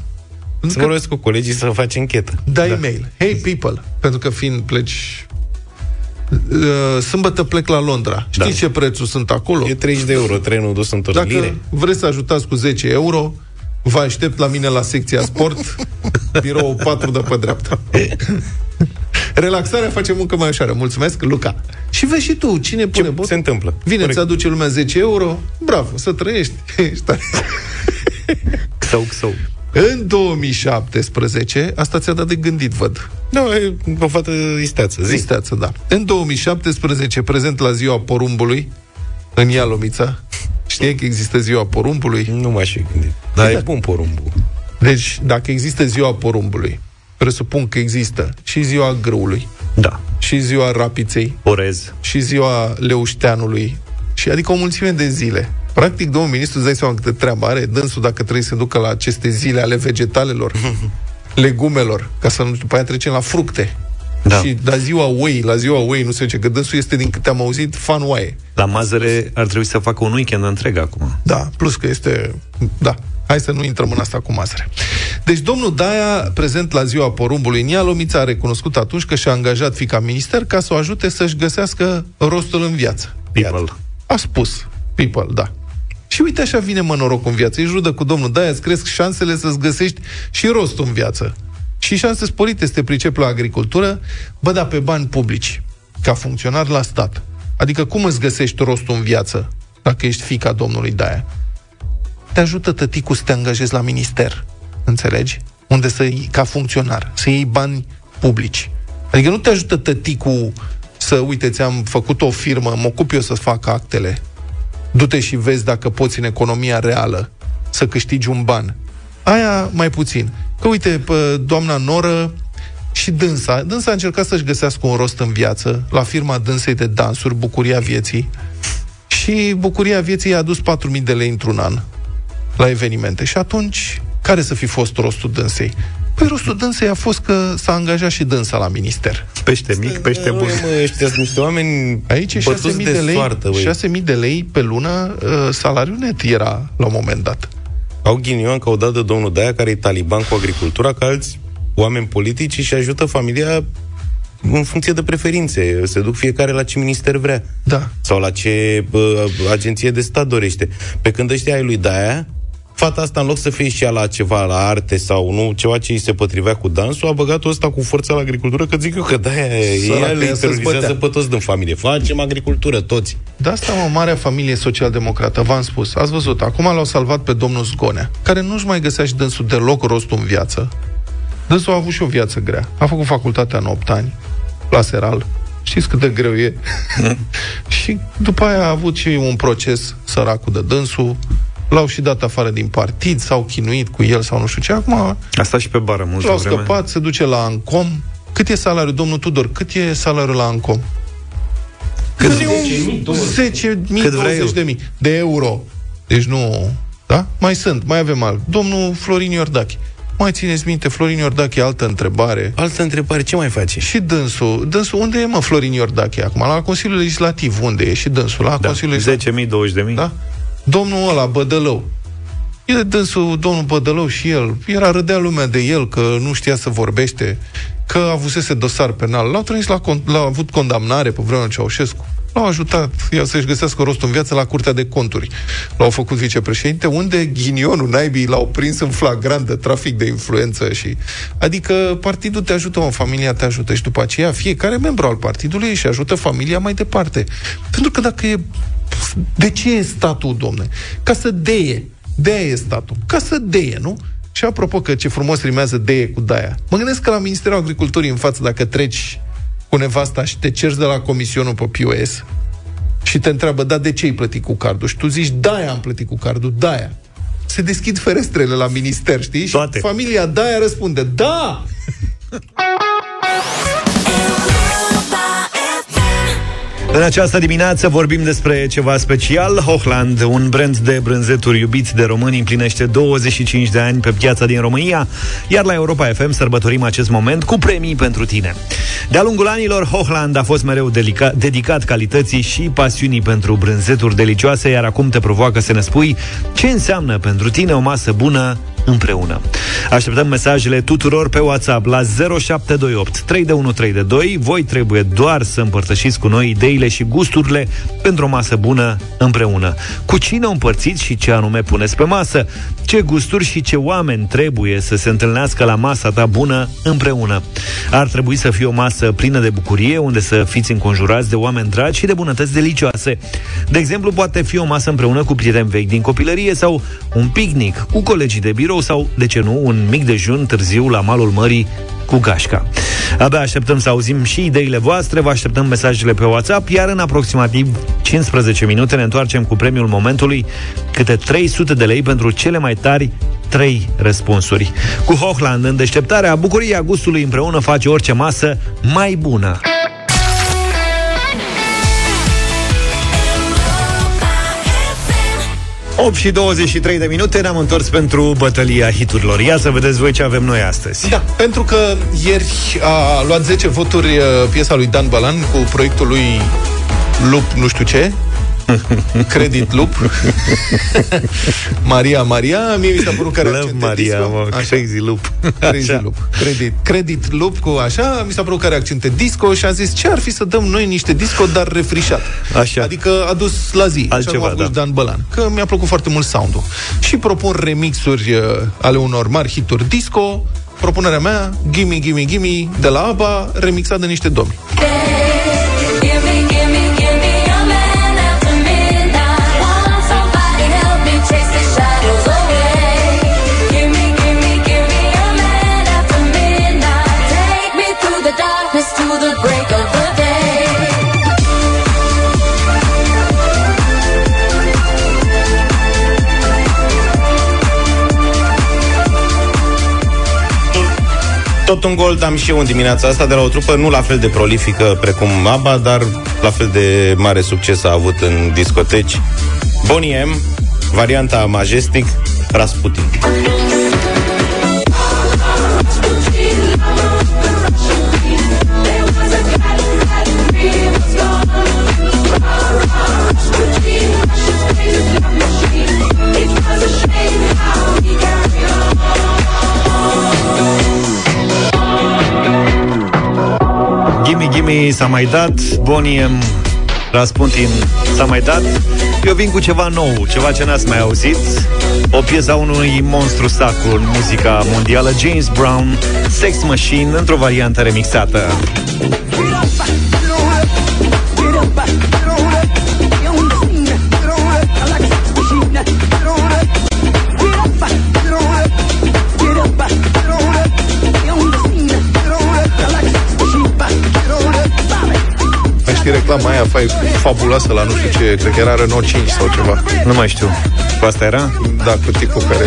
Să vorbesc cu colegii să faci închetă. dai da. e-mail. Hey people, pentru că fiind pleci uh, sâmbătă plec la Londra. Știi Da. ce prețuri sunt acolo? E 30 de euro, trenul dus întors Dacă lire. vreți să ajutați cu 10 euro, vă aștept la mine la secția sport, *laughs* birou 4 de pe dreapta. Relaxarea face muncă mai ușoară. Mulțumesc, Luca. Și vezi și tu, cine pune Ce bot? se întâmplă? Vine, Corect. îți aduce lumea 10 euro, bravo, să trăiești. *laughs* Ești tare. Xău, xău. În 2017, asta ți-a dat de gândit, văd. Da, e o fată isteață, zi. Zisteață, da. În 2017, prezent la ziua porumbului, în Ialomița, știi că există ziua porumbului? Nu m-aș fi gândit. Dar Da. e bun porumbul. Deci, dacă există ziua porumbului, presupun că există și ziua grâului, Da. și ziua rapiței, Orez. și ziua leușteanului, și adică o mulțime de zile. Practic, domnul ministru, îți dai seama câtă treabă are, dânsul dacă trebuie să se ducă la aceste zile ale vegetalelor, *laughs* legumelor, ca să nu după aia trecem la fructe. Da. Și la ziua oei, la ziua oei, nu se zice, că dânsul este, din câte am auzit, fan oaie. La Mazăre ar trebui să facă un weekend întreg acum. Da, plus că este... Da, hai să nu intrăm în asta cu mazăre. Deci domnul Daia, prezent la ziua porumbului în Ialomița, a recunoscut atunci că și-a angajat fica minister ca să o ajute să-și găsească rostul în viață. People. A spus. People, da. Și uite așa vine mă noroc în viață. Îi judă cu domnul Daia, îți cresc șansele să-ți găsești și rostul în viață. Și șanse sporite să te pricepi la agricultură, bă, da, pe bani publici, ca funcționar la stat. Adică cum îți găsești rostul în viață dacă ești fica domnului Daia? Te ajută tăticul să te angajezi la minister, înțelegi? Unde să iei, ca funcționar, să iei bani publici. Adică nu te ajută tăticul să, uite, ți-am făcut o firmă, mă ocup eu să fac actele, du-te și vezi dacă poți în economia reală să câștigi un ban. Aia mai puțin. Că uite, pe doamna Noră și dânsa, dânsa a încercat să-și găsească un rost în viață la firma dânsei de dansuri, Bucuria Vieții, și Bucuria Vieții i-a adus 4.000 de lei într-un an la evenimente. Și atunci, care să fi fost rostul dânsei? Păi rostul dânsei a fost că s-a angajat și dânsa la minister. Pește mic, pește bun. Mă, ăștia sunt niște oameni Aici e 6.000 bătuți de, de, lei, soartă, băi. 6.000 de lei pe lună uh, salariu net era la un moment dat. Au ghinion că au dat de domnul Daia, care e taliban cu agricultura, ca alți oameni politici și ajută familia în funcție de preferințe. Se duc fiecare la ce minister vrea. Da. Sau la ce bă, agenție de stat dorește. Pe când ăștia ai lui Daia, fata asta, în loc să fie și ea la ceva, la arte sau nu, ceva ce îi se potrivea cu dansul, a băgat-o ăsta cu forța la agricultură, că zic eu că Daia, Săracă, ea le ea se terorizează zbătea. pe toți din familie. Facem agricultură, toți. De asta, mă, marea familie social-democrată, v-am spus, ați văzut, acum l-au salvat pe domnul Zgonea, care nu-și mai găsea și dânsul deloc rostul în viață. Dânsul a avut și o viață grea. A făcut facultatea în 8 ani, la Seral, Știți cât de greu e? *laughs* și după aia a avut și un proces săracul de dânsul, l-au și dat afară din partid, s-au chinuit cu el sau nu știu ce. Acum Asta și pe bară multă l-au vreme. scăpat, se duce la Ancom. Cât e salariul, domnul Tudor? Cât e salariul la Ancom? Cât? 10.000, Cât vrea el. 20.000 de euro. Deci nu... Da? Mai sunt, mai avem alt. Domnul Florin Iordache. Mai țineți minte, Florin Iordache, altă întrebare. Altă întrebare, ce mai face? Și dânsul, dânsul, unde e mă Florin Iordache acum? La Consiliul Legislativ, unde e? Și dânsul, la Da. Consiliul Legislativ. 10.000, 20.000. Da? Domnul ăla, Bădălău. E dânsul, domnul Bădălău și el. Era râdea lumea de el, că nu știa să vorbește, că avusese dosar penal. L-au trimis la, con- l-a avut condamnare pe vremea lui Ceaușescu. L-au ajutat el să-și găsească rostul în viață la Curtea de Conturi. L-au făcut vicepreședinte, unde ghinionul naibii l-au prins în flagrant de trafic de influență și... Adică partidul te ajută, o familia te ajută și după aceea fiecare membru al partidului își ajută familia mai departe. Pentru că dacă e de ce e statul, domne? Ca să deie. de e statul. Ca să deie, nu? Și apropo că ce frumos rimează deie cu daia. Mă gândesc că la Ministerul Agriculturii în față, dacă treci cu nevasta și te cerți de la comisionul pe POS și te întreabă, da, de ce ai plătit cu cardul? Și tu zici, da, am plătit cu cardul, da. Se deschid ferestrele la minister, știi? Toate. Și familia Daia răspunde, da! *laughs* În această dimineață vorbim despre ceva special. Hochland, un brand de brânzeturi iubit de români, împlinește 25 de ani pe piața din România, iar la Europa FM sărbătorim acest moment cu premii pentru tine. De-a lungul anilor, Hochland a fost mereu delica- dedicat calității și pasiunii pentru brânzeturi delicioase, iar acum te provoacă să ne spui ce înseamnă pentru tine o masă bună împreună. Așteptăm mesajele tuturor pe WhatsApp la 0728 3 de 1 3 de 2. Voi trebuie doar să împărtășiți cu noi ideile și gusturile pentru o masă bună împreună. Cu cine o împărțiți și ce anume puneți pe masă? Ce gusturi și ce oameni trebuie să se întâlnească la masa ta bună împreună? Ar trebui să fie o masă plină de bucurie, unde să fiți înconjurați de oameni dragi și de bunătăți delicioase. De exemplu, poate fi o masă împreună cu prieteni vechi din copilărie sau un picnic cu colegii de birou sau, de ce nu, un mic dejun târziu la malul mării cu gașca. Abia așteptăm să auzim și ideile voastre, vă așteptăm mesajele pe WhatsApp, iar în aproximativ 15 minute ne întoarcem cu premiul momentului, câte 300 de lei pentru cele mai tari 3 răspunsuri. Cu Hochland în deșteptarea, bucuria gustului împreună face orice masă mai bună. 8 și 23 de minute ne-am întors pentru bătălia hiturilor. Ia să vedeți voi ce avem noi astăzi. Da, pentru că ieri a luat 10 voturi uh, piesa lui Dan Balan cu proiectul lui Lup nu știu ce, *laughs* Credit Lup Maria Maria Mie mi s-a părut că Love accente Maria, disco. mă, Așa. crazy loop. Crazy Așa. Loop Credit, Credit Loop cu așa Mi s-a părut că are accente disco Și a zis ce ar fi să dăm noi niște disco Dar refrișat Așa. Adică adus la zi Altceva, Așa cum a pus da. Dan Bălan Că mi-a plăcut foarte mult sound-ul Și propun remixuri uh, ale unor mari hituri disco Propunerea mea Gimme, Gimme, Gimme De la ABBA Remixat de niște domi Tot un gol am și eu în dimineața asta de la o trupă nu la fel de prolifică precum ABBA, dar la fel de mare succes a avut în discoteci. Bonnie M, varianta Majestic, Rasputin. Gimme Gimme s-a mai dat, Bonnie M, Rasputin s-a mai dat. Eu vin cu ceva nou, ceva ce n-ați mai auzit. O piesă a unui monstru sacru în muzica mondială, James Brown, Sex Machine, într-o variantă remixată. Reclama aia fai, fabuloasă la nu știu ce, cred că era Renault 5 sau ceva. Nu mai știu. Cu asta era? Da, cu tipul care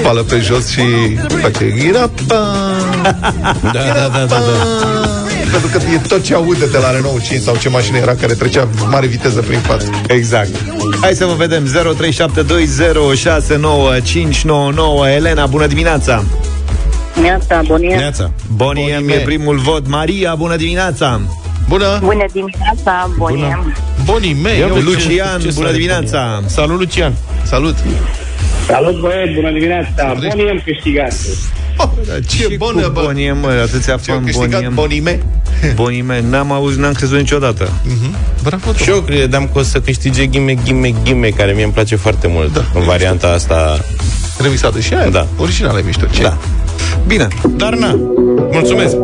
spală pe jos și face ghirapa. *laughs* Da, da, da, da, da. Pentru că e tot ce aude de la Renault 5 sau ce mașină era care trecea mare viteză prin față. Exact. Hai să vă vedem 0372069599 Elena, bună dimineața Neața, bunie. Neața. Boniem Bonime. e primul vot Maria, bună dimineața Bună! Bună dimineața, bunie. Bonii mei! Ia eu- uite, Lucian, ce bună sare dimineața Salut, Lucian. Salut! Salut, băieți, bună dimineața! Bonii am câștigat. Oh, ce Și bună, cu bă! Boniem, mă, atâția Ce-au fan câștigat Boniem bonii mei? *laughs* Bonime, n-am auzit, n-am crezut niciodată Bravo, Și eu credeam că o să câștige Ghimeș, Ghimeș, Ghimeș, care mie îmi place foarte mult. Da. În varianta asta. Remisată și aia? Da. Originală e mișto. Ce? Da. Bine, Dar na, mulțumesc.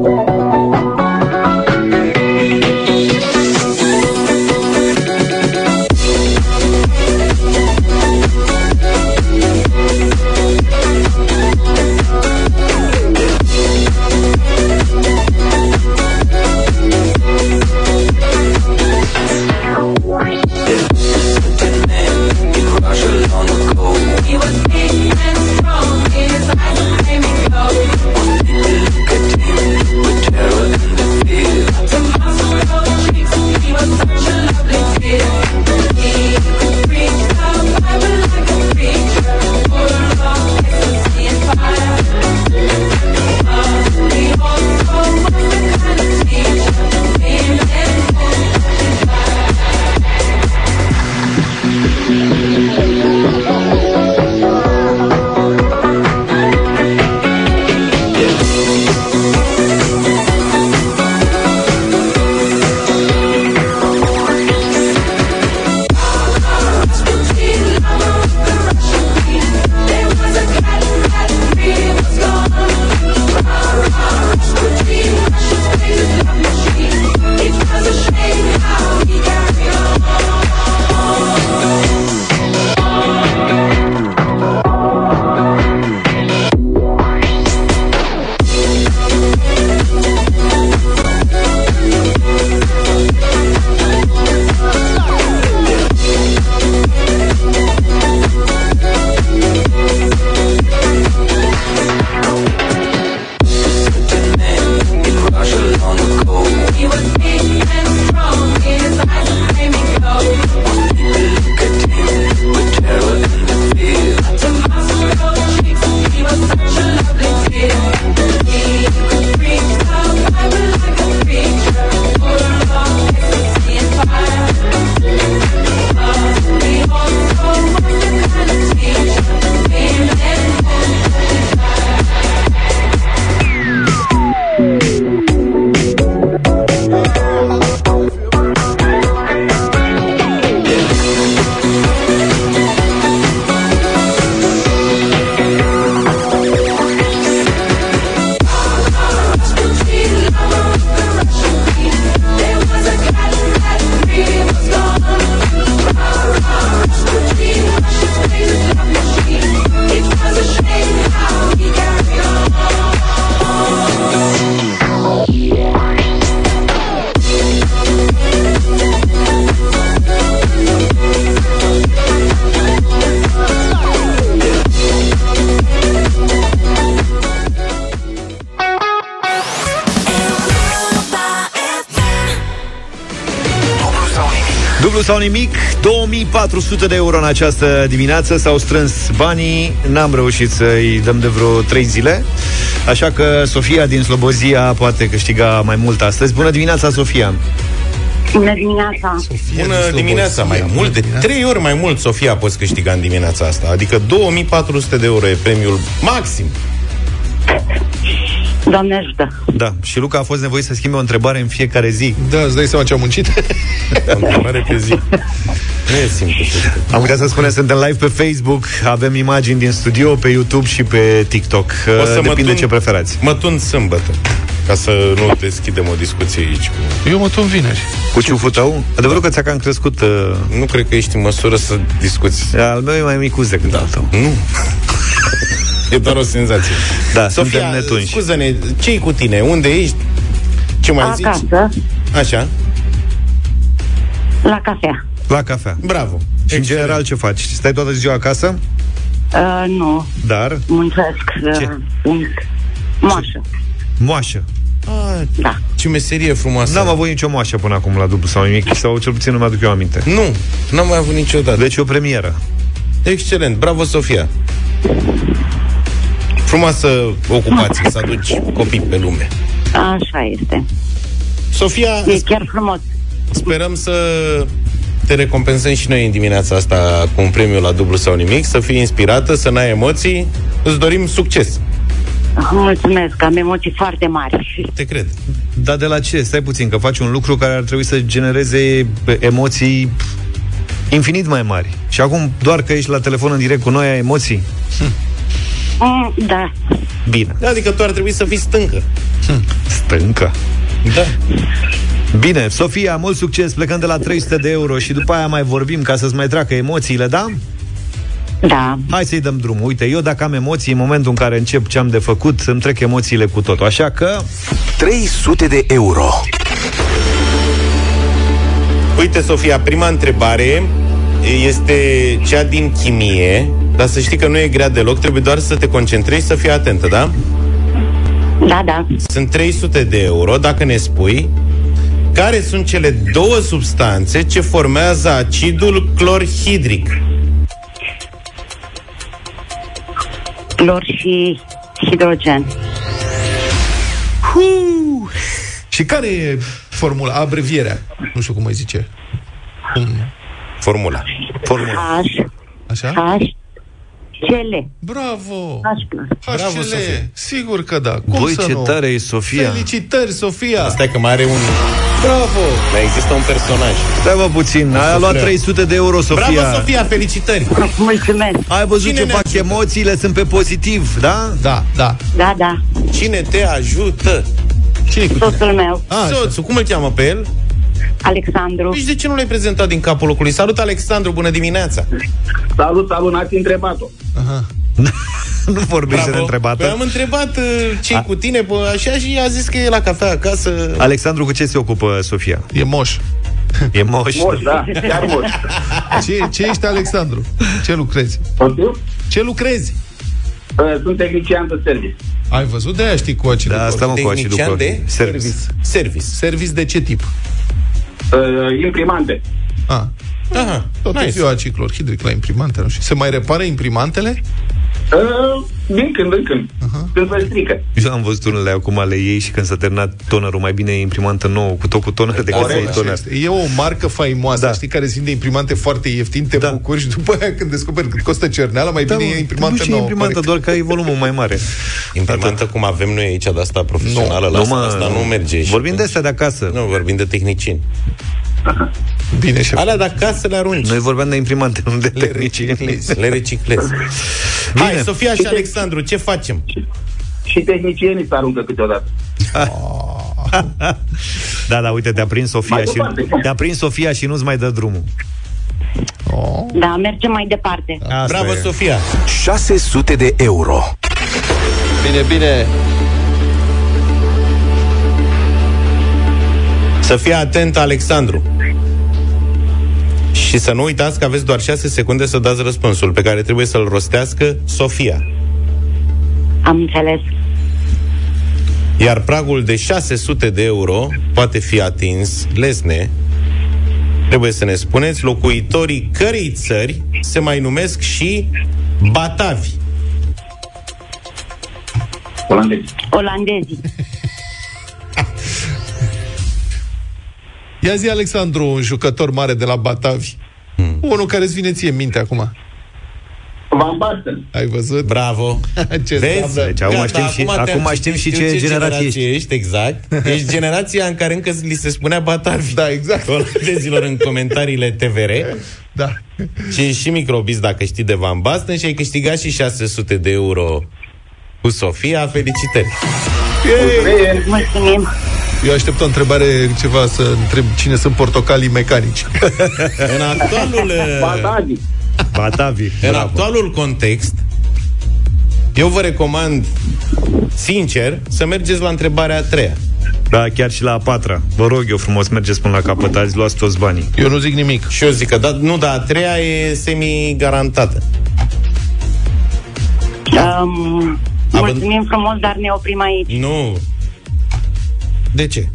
Sau nimic, 2400 de euro în această dimineață S-au strâns banii, n-am reușit să-i dăm de vreo 3 zile Așa că Sofia din Slobozia poate câștiga mai mult astăzi Bună dimineața, Sofia! Bună dimineața! Bună dimineața, mai mult de trei ori mai mult, Sofia, poți câștiga în dimineața asta. Adică 2400 de euro e premiul maxim. Doamne ajută! Da, și Luca a fost nevoit să schimbe o întrebare în fiecare zi Da, îți dai seama ce am muncit? *laughs* O întrebare pe zi. Nu e simplu să știi. Am putea să spunem, suntem live pe Facebook Avem imagini din studio, pe YouTube și pe TikTok O să mă Depinde tun- ce preferați Mă tun sâmbătă, ca să nu deschidem o discuție aici. Cu... Eu mă tot vineri. Cu ciuful tău? Adevărul că ți-a cam crescut uh, Nu cred că ești în măsură să discuți. Al meu e mai micuț decât al tău Nu. E doar o senzație. Da, Sofia, suntem netunși scuză-ne, ce cu tine? Unde ești? Ce mai zici? Acasă, Așa, la cafea. La cafea. bravo. Și în general ce faci? Stai toată ziua acasă? Uh, nu, Dar muncesc. Ce? Uh, un moașă. moașă. Ah, Da. ce meserie frumoasă. N-am avut nicio moașă până acum la dublu sau nimic, sau cel puțin nu mi-aduc eu aminte. Nu, n-am mai avut niciodată. Deci e o premieră. Excelent, bravo, Sofia. Frumoasă ocupație, să aduci copii pe lume. Așa este. Sofia, E chiar frumos. sperăm să te recompensăm și noi în dimineața asta cu un premiu la dublu sau nimic, să fii inspirată, să n-ai emoții. Îți dorim succes. Mulțumesc, am emoții foarte mari. Te cred. Dar de la ce? Stai puțin, că faci un lucru care ar trebui să genereze emoții infinit mai mari. Și acum, doar că ești la telefon în direct cu noi, ai emoții? Mm, da. Bine. Adică tu ar trebui să fii stâncă. Stâncă. Da. Bine, Sofia, mult succes, plecând de la 300 de euro și după aia mai vorbim ca să-ți mai treacă emoțiile, da? Da. Hai să-i dăm drumul. Uite, eu dacă am emoții, în momentul în care încep ce am de făcut, îmi trec emoțiile cu totul. Așa că... 300 de euro. Uite, Sofia, prima întrebare este cea din chimie, dar să știi că nu e grea deloc, trebuie doar să te concentrezi și să fii atentă, da? Da, da. Sunt 300 de euro, dacă ne spui care sunt cele două substanțe ce formează acidul clorhidric. Clor și hidrogen. Huu! Și care e formula, abrevierea? Nu știu cum îi zice. Cum? Formula. Formula. H, Așa? H, cele. Bravo! H plus. Bravo, HCL. Sofia. Sigur că da. Cum Băi, să ce nu? tare e Sofia. Felicitări, Sofia! Stai că mai are un... Bravo! Mai există un personaj. Stai mă puțin, ai luat 300 de euro, Sofia. Bravo, Sofia, felicitări! Mulțumesc. Ai văzut Cine ce ne fac ajută? emoțiile, sunt pe pozitiv, da? Da, da. Da, da. Cine te ajută? Cine cu tine? Soțul meu, A, așa. Soțul, cum îl cheamă pe el? Alexandru. Deci de ce nu l-ai prezentat din capul locului? Salut, Alexandru, bună dimineața! Salut, salut, n-ați întrebat-o. *laughs* nu vorbește de întrebată. Păi am întrebat uh, ce cu tine, pă, așa, și a zis că e la cafea acasă. Alexandru, cu ce se ocupă Sofia? E moș. E moș. Moș, da, chiar moș. Ce, ce ești, Alexandru? Ce lucrezi? Poftim? Ce lucrezi? Uh, Sunt tehnician de service. Ai văzut? De-aia știi cu acidul Da, asta mă cu acidul Tehnician de clorhidric. Service. Service. Service de ce tip? Uh, Imprimante. Ah, Aha, tot nice. nice. acid clorhidric la imprimante, nu știu. Se mai repară imprimantele? Uh, Din când în când. Când se strică. Eu am văzut unele acum ale ei și când s-a terminat tonerul, mai bine e imprimantă nouă, cu tot cu toner decât să iei Așa toner. este. E o marcă faimoasă, Da. știi, care sunt de imprimante foarte ieftine, te Da. bucuri și după aia când descoperi cât costă cerneala, mai bine mă, e imprimantă nu și nouă. imprimantă, corect. doar că ai volumul mai mare. Imprimantă cum avem noi aici de asta profesională, la asta, asta nu merge. Și- Vorbim de astea de acasă. Nu, vorbim de tehnicieni. *laughs* Bine, șef. Alea de acasă le arunci. Noi vorbeam de imprimante, nu de tehnici. Le reciclezi. Hai, Sofia și Alexandru, ce facem? Și tehnicienii se aruncă câteodată. *laughs* Da, da, uite, te-a prins Sofia Mai și departe. te-a prins Sofia și nu-ți mai dă drumul. Oh. Da, mergem mai departe. Asta Bravo, e. Sofia! 600 de euro. Bine, bine. Să fie atent, Alexandru. Și să nu uitați că aveți doar 6 secunde să dați răspunsul pe care trebuie să-l rostească Sofia. Am înțeles. Iar pragul de 600 de euro poate fi atins lesne. Trebuie să ne spuneți locuitorii cărei țări se mai numesc și batavi. Olandezi. Olandezii. *laughs* Ia zi, Alexandru, un jucător mare de la Batavi. Hmm. Unul care îți vine ție în minte acum. Van Basten. Ai văzut? Bravo! *laughs* Ce Vezi? înseamnă? Deci acum știm și- te-am acum citit, știm și știu ce generație ești. Exact. *laughs* Ești generația în care încă li se spunea batavi. Da, exact. Olandezilor în comentariile TVR. Da. Și ești și microbist dacă știi de Van Basten și ai câștigat și 600 de euro cu Sofia. Felicitări! Mulțumim. Eu aștept o întrebare, ceva, să întreb cine sunt portocalii mecanici. *laughs* În actualul, Batavi. Batavi. în actualul context, eu vă recomand, sincer, să mergeți la întrebarea a treia. Da, chiar și la a patra. Vă rog eu frumos, mergeți până la capăt, azi luați toți banii. Eu nu zic nimic. Și eu zic că, da, nu, dar a treia e semi-garantată. Um, Având- mulțumim frumos, dar ne oprim aici. Nu. De ce?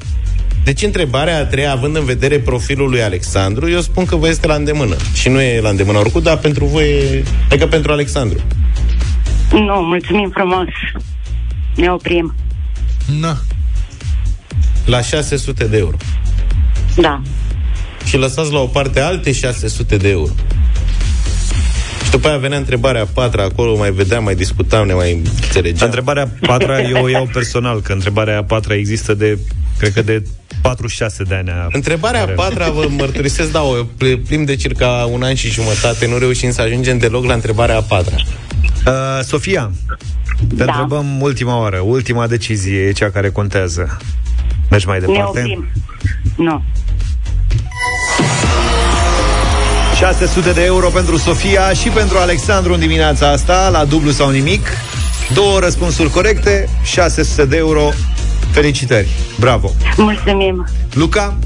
Deci întrebarea a treia, având în vedere profilul lui Alexandru, eu spun că vă este la îndemână. Și nu e la îndemână oricum, dar pentru voi e... Adică pentru Alexandru. Nu, mulțumim frumos. Ne oprim. Na. La 600 de euro. Da. Și lăsați la o parte alte 600 de euro. Și după aia venea întrebarea a patra acolo, mai vedeam, mai discutam, ne mai înțelegeam. Întrebarea a patra eu o iau personal, că întrebarea a patra există de, cred că de 46 de ani. a- Întrebarea a are. patra, vă mărturisesc, da, o pl- plimb de circa un an și jumătate, nu reușim să ajungem deloc la întrebarea a patra. Uh, Sofia, te Da. întrebăm ultima oară, ultima decizie e cea care contează. Mergi mai Ne departe? oprim. Nu. 600 de euro pentru Sofia și pentru Alexandru în dimineața asta, la dublu sau nimic. Două răspunsuri corecte, 600 de euro. Felicitări! Bravo! Mulțumim. Luca,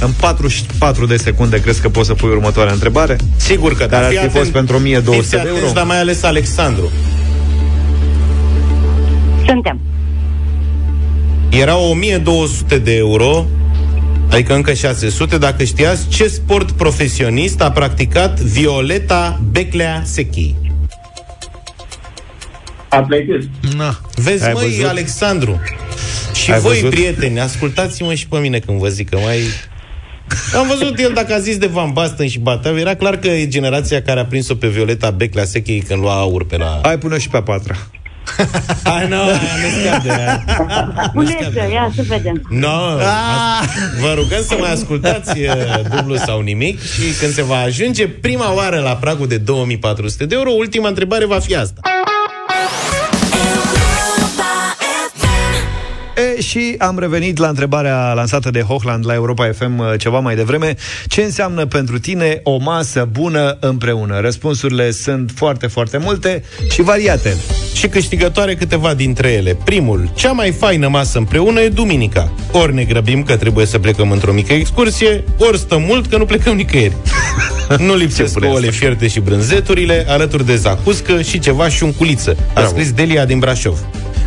în 44 de secunde crezi că poți să pui următoarea întrebare? Sigur că da. Dar ar Fii fi atent- fost pentru 1200 fiți de euro? atenți, Dar mai ales Alexandru. Suntem. Erau 1200 de euro, adică încă 600, dacă știați ce sport profesionist a practicat Violeta Beclea Sechi. Atletism. Na. Vezi, Ai măi, văzut? Alexandru, și Ai voi, văzut? prieteni, ascultați-mă și pe mine când vă zic că mai... Am văzut el dacă a zis de Van Basten și Batav, era clar că e generația care a prins-o pe Violeta Beclea Sechi când lua aur pe la... Hai până și pe a patra. *laughs* Hai, nu, aia nu scade, aia. Puneți-o, ia să vedem. No, as- vă rugăm să mai ascultați uh, dublu sau nimic și când se va ajunge prima oară la pragul de 2400 de euro, ultima întrebare va fi asta. Și am revenit la întrebarea lansată de Hochland la Europa FM uh, ceva mai devreme. Ce înseamnă pentru tine o masă bună împreună? Răspunsurile sunt foarte, foarte multe și variate. Și câștigătoare câteva dintre ele. Primul, cea mai faină masă împreună e duminica. Ori ne grăbim că trebuie să plecăm într-o mică excursie, ori stăm mult că nu plecăm nicăieri. *laughs* nu lipsesc pune ouăle fierte și brânzeturile, alături de zacuscă și ceva șunculiță. A Bravo. scris Delia din Brașov.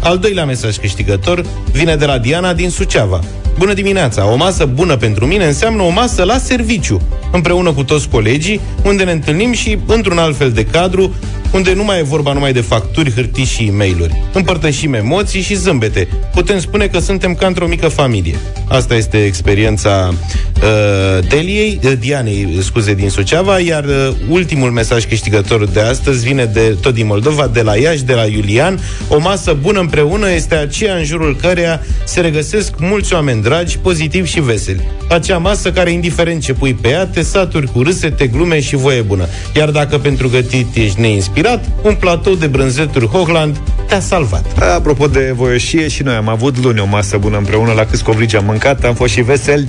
Al doilea mesaj câștigător vine de la Diana din Suceava. Bună dimineața! O masă bună pentru mine înseamnă o masă la serviciu, împreună cu toți colegii, unde ne întâlnim și într-un alt fel de cadru, unde nu mai e vorba numai de facturi, hârtii și e mail Împărtășim emoții și zâmbete. Putem spune că suntem ca într-o mică familie. Asta este experiența uh, Deliei, uh, Dianei, scuze, din Suceava, iar uh, ultimul mesaj câștigător de astăzi vine de tot din Moldova, de la Iași, de la Iulian. O masă bună împreună este aceea în jurul căreia se regăsesc mulți oameni dragi, pozitivi și veseli. Acea masă care, indiferent ce pui pe ea, te saturi cu râsete, glume și voie bună. Iar dacă pentru gătit ești neinspirat, un platou de brânzeturi Hochland te-a salvat. Apropo de voioșie, și noi am avut luni o masă bună împreună, la câți covrigi am mâncat, am fost și veseli.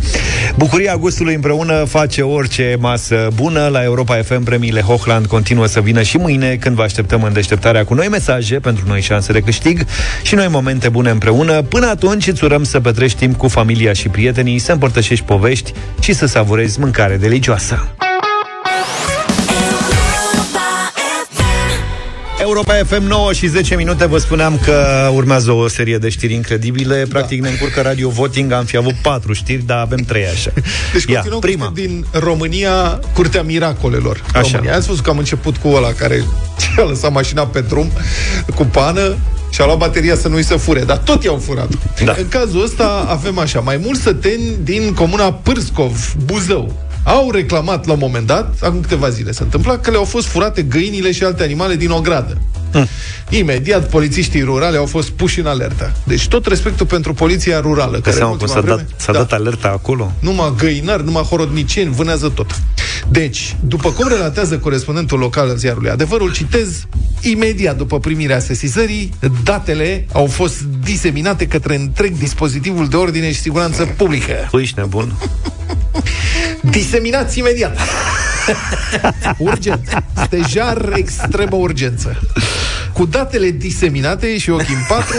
Bucuria gustului împreună face orice masă bună. La Europa FM premiile Hochland continuă să vină și mâine, când vă așteptăm în deșteptarea cu noi mesaje pentru noi șanse de câștig și noi momente bune împreună. Până atunci îți urăm să petrești timp cu familia și prietenii, să împărtășești povești și să savurezi mâncare delicioasă. Europa FM 9 și 10 minute Vă spuneam că urmează o serie de știri incredibile Practic ne încurcă Radio Voting Am fi avut patru știri, dar avem trei așa Deci Ia, continuăm prima cu din România, Curtea Miracolelor. Așa. România. Ați văzut că am început cu ăla care *laughs* a lăsat mașina pe drum cu pană și a luat bateria să nu-i se fure, dar tot i-au furat. Da. În cazul ăsta avem așa, mai mulți săteni din comuna Pârscov, Buzău, au reclamat la un moment dat, acum câteva zile se întâmpla, că le-au fost furate găinile și alte animale din ogradă. Hm. Imediat, polițiștii rurale au fost puși în alertă. Deci tot respectul pentru poliția rurală. Că care în seama cum ultima s-a dat, vreme- s-a Da. dat alerta acolo numai găinari, numai horodniceni, vânează tot. Deci, după cum relatează corespondentul local al ziarului Adevărul, citez, imediat după primirea sesizării, datele au fost diseminate către întreg dispozitivul de ordine și siguranță publică. Păi, ești nebun *laughs* Diseminați imediat! Urgent! Stejar extremă urgență. Cu datele diseminate și ochii în patru,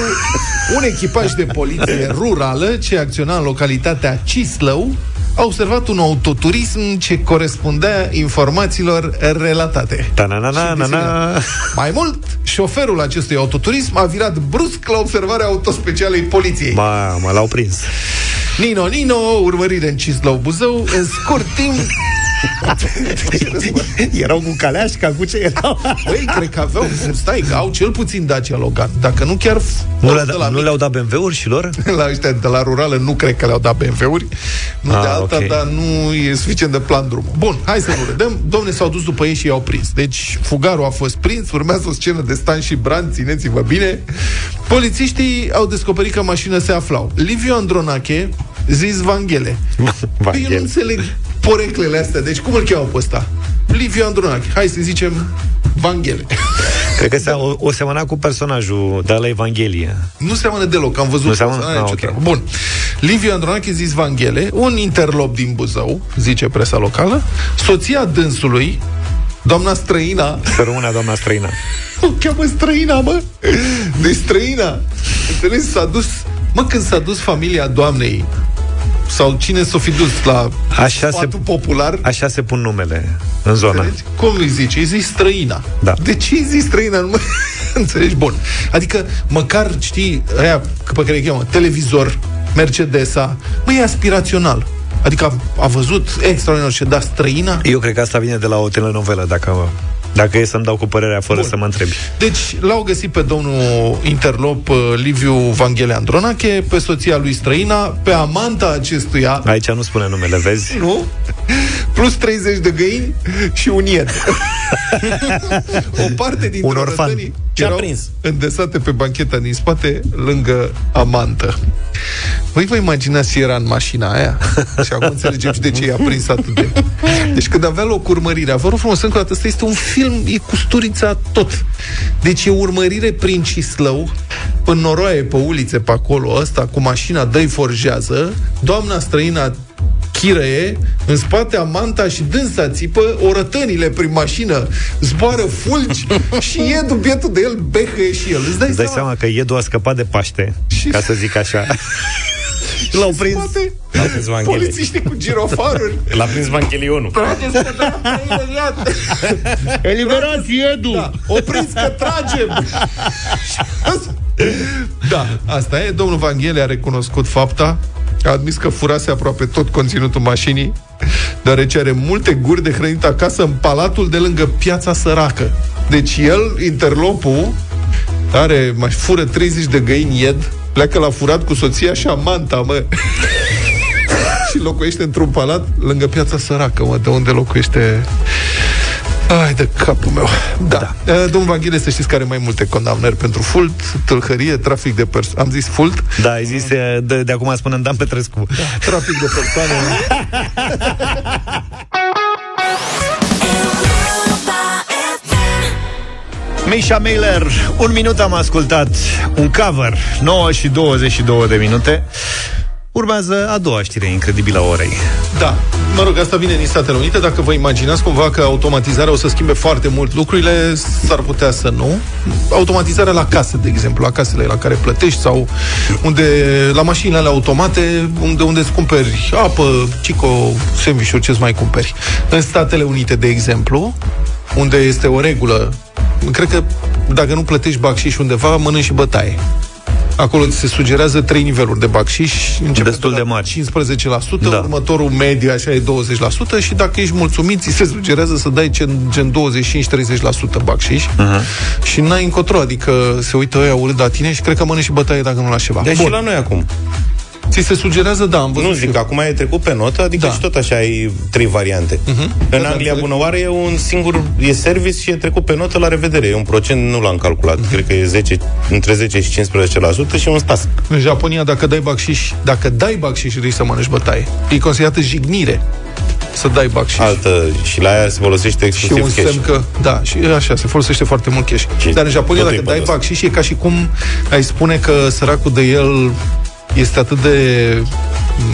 un echipaj de poliție rurală ce acționa în localitatea Cislău a observat un autoturism ce corespundea informațiilor relatate. Ta-na-na-na-na-na. Mai mult, șoferul acestui autoturism a virat brusc la observarea autospecialei poliției. Mamă, l-au prins. Nino, Nino, urmărire în Cislău, Buzău, în scurt timp... *laughs* *laughs* Erau cu caleașca, cu ce erau? Băi, cred că aveau, stai, că au cel puțin Dacia Logan. Dacă nu chiar... Nu, le, de la nu mic- le-au dat BMW-uri și lor? *laughs* la ăștia de la rurală nu cred că le-au dat BMW-uri, nu Ah, de alta, ok. dar nu e suficient de plan drumul. Bun, hai să nu râdem. Domne, s-au dus după ei și i-au prins. Deci, fugarul a fost prins, urmează o scenă de stan și brand, țineți-vă bine. Polițiștii au descoperit că mașină se aflau. Liviu Andronache, zis Vanghele. *laughs* Păi eu nu Vanghele. înțeleg poreclele astea. Deci cum îl cheamă pe ăsta? Liviu Andronache. Hai să zicem Vanghele. Cred că se, o, o semăna cu personajul de la Evanghelie. Nu seamănă deloc, am văzut. Nu seamănă? N-are Ah, nicio ok. treabă. Bun. Liviu Andronache, zis Vanghele, un interlop din Buzău, zice presa locală, soția dânsului, doamna străina, Să rămână doamna străină. o cheamă străina, mă! Deci străina, înțelegi, s-a dus, mă, când s-a dus familia doamnei, sau cine s-o fi dus la Așa se, sfatul popular, așa se pun numele în zona. Înțelegi? Cum îi zici? Îi zici străina. Da. De ce îi zici străina? Nu mă... *laughs* Înțelegi? Bun. Adică, măcar, știi, aia pe care îi cheamă, televizor, Mercedesa, mă, e aspirațional. Adică a, a văzut extraordinar ce da străina. Eu cred că asta vine de la o telenovelă, dacă, dacă e să-mi dau cu părerea fără Bun. să mă întrebi. Deci l-au găsit pe domnul interlop uh, Liviu Vanghele Andronache, pe soția lui străina, pe amanta acestuia, Aici nu spune numele, vezi? nu? Plus 30 de găini și un ied. *laughs* o parte dintre Un orfan. Orătănii Ce-a erau prins? îndesate pe bancheta din spate, lângă amantă. Voi vă imaginați ce era în mașina aia? și acum înțelegem și de ce i-a prins atât de... Deci când avea loc urmărirea, vă rog frumos, încă o dată, ăsta este un film, e cu sturița tot. Deci e urmărire prin Cislău, în noroaie pe ulițe pe acolo, ăsta cu mașina dă forjează, doamna străina chirăie, în spate amanta și dânsa țipă, orătănile prin mașină zboară fulgi *laughs* și e dubietul de el, behăie și el. Îți dai, Îți dai seama? seama că Iedu a scăpat de Paște, Și- ca să zic așa. *laughs* L-au În prins. spate, L-a prins Vanghele. polițiștii cu girofaruri. *laughs* L-a prins Vanchelionul. Trageți pe dreapta, imediat! Eliberați Iedu! Da, opriți că tragem! da, asta e. Domnul Vanghele a recunoscut fapta, a admis că furase aproape tot conținutul mașinii, deoarece are multe guri de hrănit acasă în palatul de lângă piața săracă. Deci el, interlopul, are, mai fură 30 de găini ied, pleacă la furat cu soția și amanta, mă. *laughs* și locuiește într-un palat lângă piața săracă, mă, de unde locuiește Ai de capul meu. Da. da. Domnul Vanghile, să știți că are mai multe condamnări pentru fult, tâlhărie, trafic de persoane. Am zis fult? Da, ai zis, de, de acum spunem Dan Petrescu. Da. Trafic de persoane. *laughs* Misha Mailer, un minut am ascultat un cover, 9 și 22 de minute. Urmează a doua știre incredibilă a orei. Da, mă rog, asta vine din Statele Unite. Dacă vă imaginați cumva că automatizarea o să schimbe foarte mult lucrurile, s-ar putea să nu. Automatizarea la case, de exemplu, la casele la care plătești sau unde, la mașinile alea automate, unde, unde îți cumperi apă, cico, sandwich ce-ți mai cumperi. În Statele Unite, de exemplu, unde este o regulă, cred că dacă nu plătești bacșiș undeva, mănânci și bătaie. Acolo ți se sugerează trei niveluri de bacșiș, începând Destul de la mari. 15%, Da. da. următorul mediu așa e 20% și dacă ești mulțumit, ți se sugerează să dai gen, gen 25-30% bacșiș uh-huh. și n-ai încotro, adică se uită ăia urât la tine și cred că mănânci și bătaie dacă nu lași ceva. Deci și la noi acum. Ți se sugerează, da, am văzut Nu și zic, eu. acum e trecut pe notă, adică Da. și tot așa ai trei variante. Mhm. Uh-huh. Da, În da, Anglia, înțeleg. bună oară, e un singur, e service și e trecut pe notă la revedere. E un procent, nu l-am calculat, Mhm. cred că e 10, între 10 și 15% și un stas. În Japonia, dacă dai bacșiș, dacă dai bacșiș, risci să mănânci bătaie. E considerată jignire să dai bacșiș. Altă, și la aia se folosește și exclusiv un cash. semn că, da, și așa, se folosește foarte mult cash. Și Dar în Japonia, tot dacă e dai pădos. bacșiș, e ca și cum ai spune că săracul de el este atât de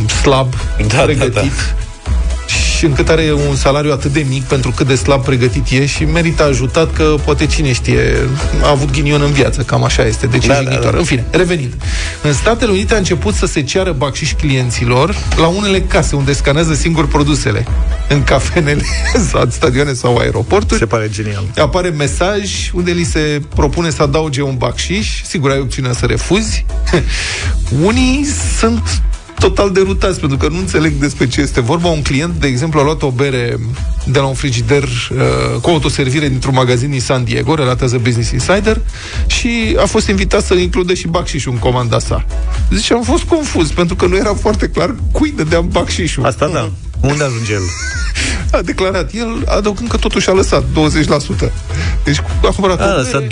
m, slab, Da, da, pregătit, da. Bacșiș, încât are un salariu atât de mic pentru cât de slab pregătit e și merită ajutat că poate cine știe a avut ghinion în viață, cam așa este, deci Da, da, da, da. În fine, revenind. În Statele Unite a început să se ceară bacșiș clienților la unele case unde scanează singur produsele. În cafenele *laughs* sau în stadioane sau aeroporturi. Se pare genial. Apare mesaj unde li se propune să adauge un bacșiș. Sigur, ai opțiunea să refuzi. *laughs* Unii sunt total derutați pentru că nu înțeleg despre ce este vorba. Un client, de exemplu, a luat o bere de la un frigider uh, cu autoservire dintr-un magazin din San Diego, relatează Business Insider, și a fost invitat să includă și bacșișul în comanda sa. Zice, am fost confuz, pentru că nu era foarte clar cui dădeam bacșișul. Asta da. Unde ajunge el? A declarat el, adăugând că totuși a lăsat 20%. Deci a cumpărat A o bere, lăsat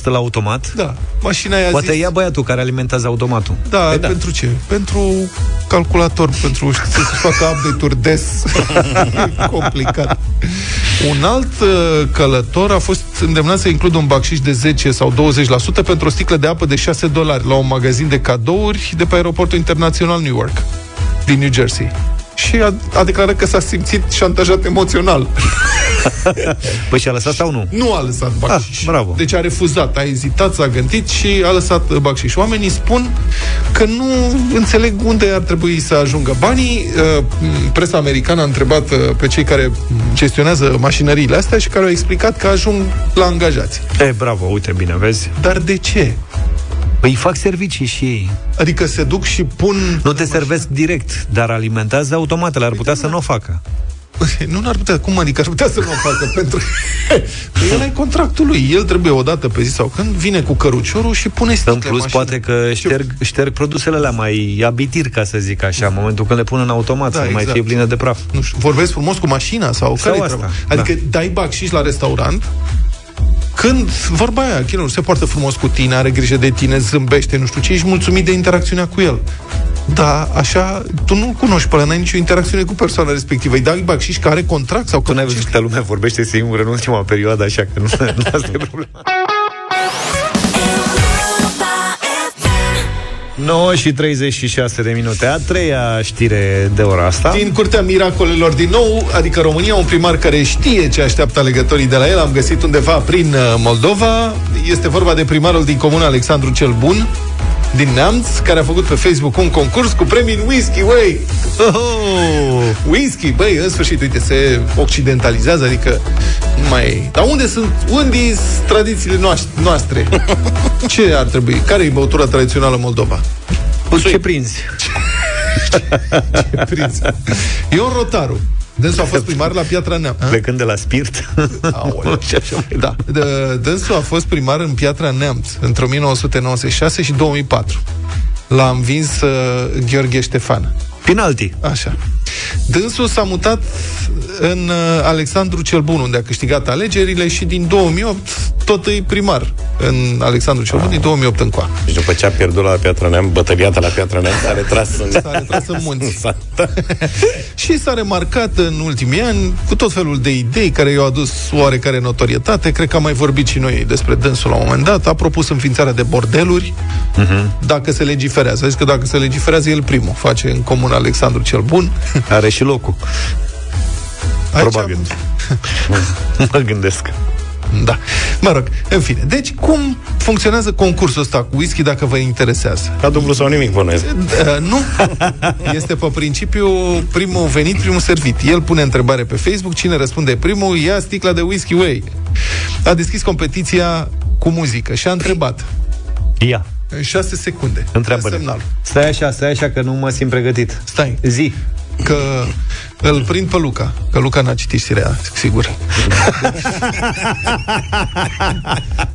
20% la automat? Da. Mașina i-a Poate zis... ia băiatul care alimentează automatul. Da, Păi da, pentru ce? Pentru calculator, pentru știi, să facă update-uri des. *laughs* Complicat. Un alt uh, călător a fost îndemnat să includă un bacșiș de 10 sau 20% pentru o sticlă de apă de 6 dolari la un magazin de cadouri de pe aeroportul internațional New York, din New Jersey. Și a, a declarat că s-a simțit șantajat emoțional. *laughs* Păi și-a lăsat sau nu? Nu a lăsat bacșiș. Ah, bravo. Deci a refuzat, a ezitat, s-a gândit și a lăsat uh, bacșiș. Oamenii spun că nu înțeleg unde ar trebui să ajungă banii. Uh, Presa americană a întrebat uh, pe cei care gestionează mașinăriile astea și care au explicat că ajung la angajați. E, bravo, uite bine, vezi? Dar de ce? Păi fac servicii și ei. Adică se duc și pun... Nu te servesc direct, dar alimentează automatele. Ar putea să nu o facă. Nu n-ar putea, cum adică ar putea să nu o facă? *laughs* Pentru că el ai contractul lui. El trebuie o dată pe zi sau când vine cu căruciorul și pune sticle În plus, mașină. poate că șterg, șterg produsele alea mai abitir, ca să zic așa, în momentul când le pun în automat, Da, să nu mai exact. fie pline de praf. nu știu, vorbesc frumos cu mașina sau, Sau care asta, treaba? da. Adică dai bacșiș la restaurant când, vorba aia, chinul se poartă frumos cu tine, are grijă de tine, zâmbește, nu știu ce, ești mulțumit de interacțiunea cu el. Da, așa, tu nu cunoști pe ăla, n-ai nicio interacțiune cu persoana respectivă. Îi dai bacșiș care are contract sau Tu n-ai văzut câtă lume vorbește singură în ultima perioadă, așa că nu, *laughs* nu asta e problema. 9 și 36 de minute. A treia știre de ora asta. Din curtea miracolelor din nou, adică România, un primar care știe ce așteaptă alegătorii de la el, am găsit undeva prin uh, Moldova. Este vorba de primarul din comună Alexandru cel Bun, din Neamț, care a făcut pe Facebook un concurs cu premii în whisky, wey! Oh, whisky, băi, în sfârșit, uite, se occidentalizează, adică nu mai... Dar unde sunt, unde sunt tradițiile noaș- noastre? *laughs* Ce ar trebui? Care e băutura tradițională în Moldova? Ce prinzi? *laughs* Prins. Ion Rotaru. Dânsul a fost primar la Piatra Neamț. *laughs* Plecând de la spirit. Aoleu. *laughs* și așa mai Da. D- Dânsul a fost primar în Piatra Neamț între 1996 și 2004. L-a învins uh, Gheorghe Ștefan. Penalti. Așa. Dânsul s-a mutat în uh, Alexandru cel Bun, unde a câștigat alegerile și din 2008 tot e primar în Alexandru cel Bun, din 2008 încoa. Deci după ce a pierdut la Piatra Neamț, bătăliata la Piatra Neamț, s-a retras în... S-a retras în munți. *laughs* S-a- *laughs* și s-a remarcat în ultimii ani cu tot felul de idei care i-au adus oarecare notorietate. Cred că am mai vorbit și noi despre dânsul la un moment dat. A propus înființarea de bordeluri dacă se legiferează. Zic că dacă se legiferează, el primul face în comun Alexandru cel Bun. Are și locul. Aici Probabil. am- *laughs* Mă gândesc. Da. Mă rog, în fine. Deci, cum funcționează concursul ăsta cu whisky, dacă vă interesează? Ca dublu sau nimic, bănuiesc. Uh, nu. Este pe principiu primul venit, primul servit. El pune întrebare pe Facebook, cine răspunde primul, ia sticla de whisky way. A deschis competiția cu muzică și a întrebat Ia. în 6 secunde. Întreabă. Dă semnal. Stai așa, stai așa, că nu mă simt pregătit. Stai. Zi. Că îl prind pe Luca. Că Luca n-a citit știrea, sigur.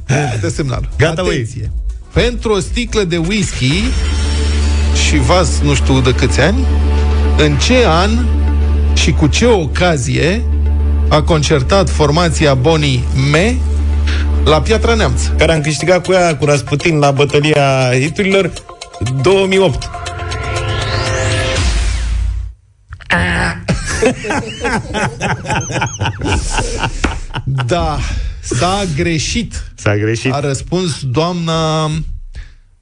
*laughs* Dă semnal. Gata, băi. Atenție. Pentru o sticlă de whisky și vas nu știu de câți ani, în ce an și cu ce ocazie a concertat formația Bonnie Me la Piatra Neamț? Care am câștigat cu ea, cu Rasputin, la bătălia hiturilor 2008. *laughs* Da, s-a greșit. S-a greșit. A răspuns doamna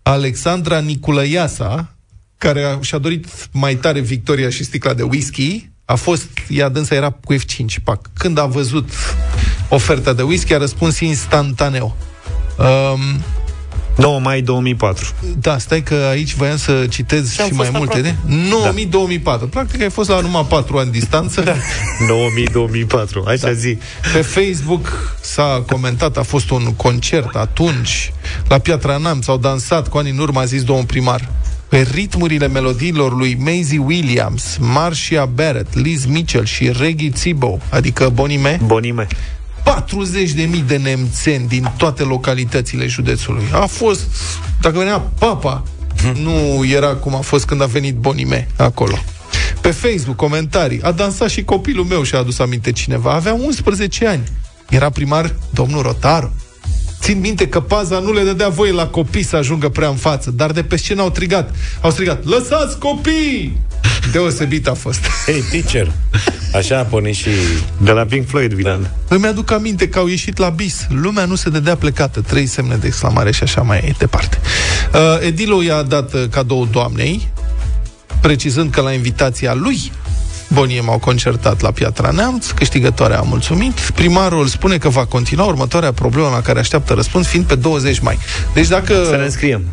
Alexandra Niculăiasa, care a- și-a dorit mai tare victoria și sticla de whisky, A fost, ea dânsa era cu F5, pac. Când a văzut oferta de whisky, a răspuns instantaneu. Um, 9 mai 2004. da, stai că aici voiam să citez și, am și fost mai multe. aproape. De? 9000-2004. Practic ai fost la numai 4 ani distanță. 2000-2004. Hai să zi. Pe Facebook s-a comentat, a fost un concert atunci, la Piatra Neamț, au dansat cu ani în urmă, a zis domnul primar. Pe ritmurile melodiilor lui Maisie Williams, Marcia Barrett, Liz Mitchell și Reggie Thibault, adică Bonime, Bonime. 40.000 de nemțeni din toate localitățile județului. A fost, dacă venea papa, nu era cum a fost când a venit Bonime acolo. Pe Facebook, comentarii. A dansat și copilul meu și a adus aminte cineva. Avea 11 ani. Era primar domnul Rotaru. Țin minte că paza nu le dădea voie la copii să ajungă prea în față, dar de pe scenă au strigat. Au strigat, lăsați copii! Deosebit a fost. *laughs* Hey, teacher! Așa a pornit și... De la Pink Floyd, Vilan. Îmi aduc aminte că au ieșit la bis. Lumea nu se dădea plecată. Trei semne de exclamare și așa mai departe. Uh, Edilo i-a dat uh, cadou doamnei, precizând că la invitația lui Bonie m-au concertat la Piatra Neamț, câștigătoarea a mulțumit. Primarul spune că va continua următoarea problemă la care așteaptă răspuns, fiind pe 20 mai. Deci dacă... Să ne înscriem.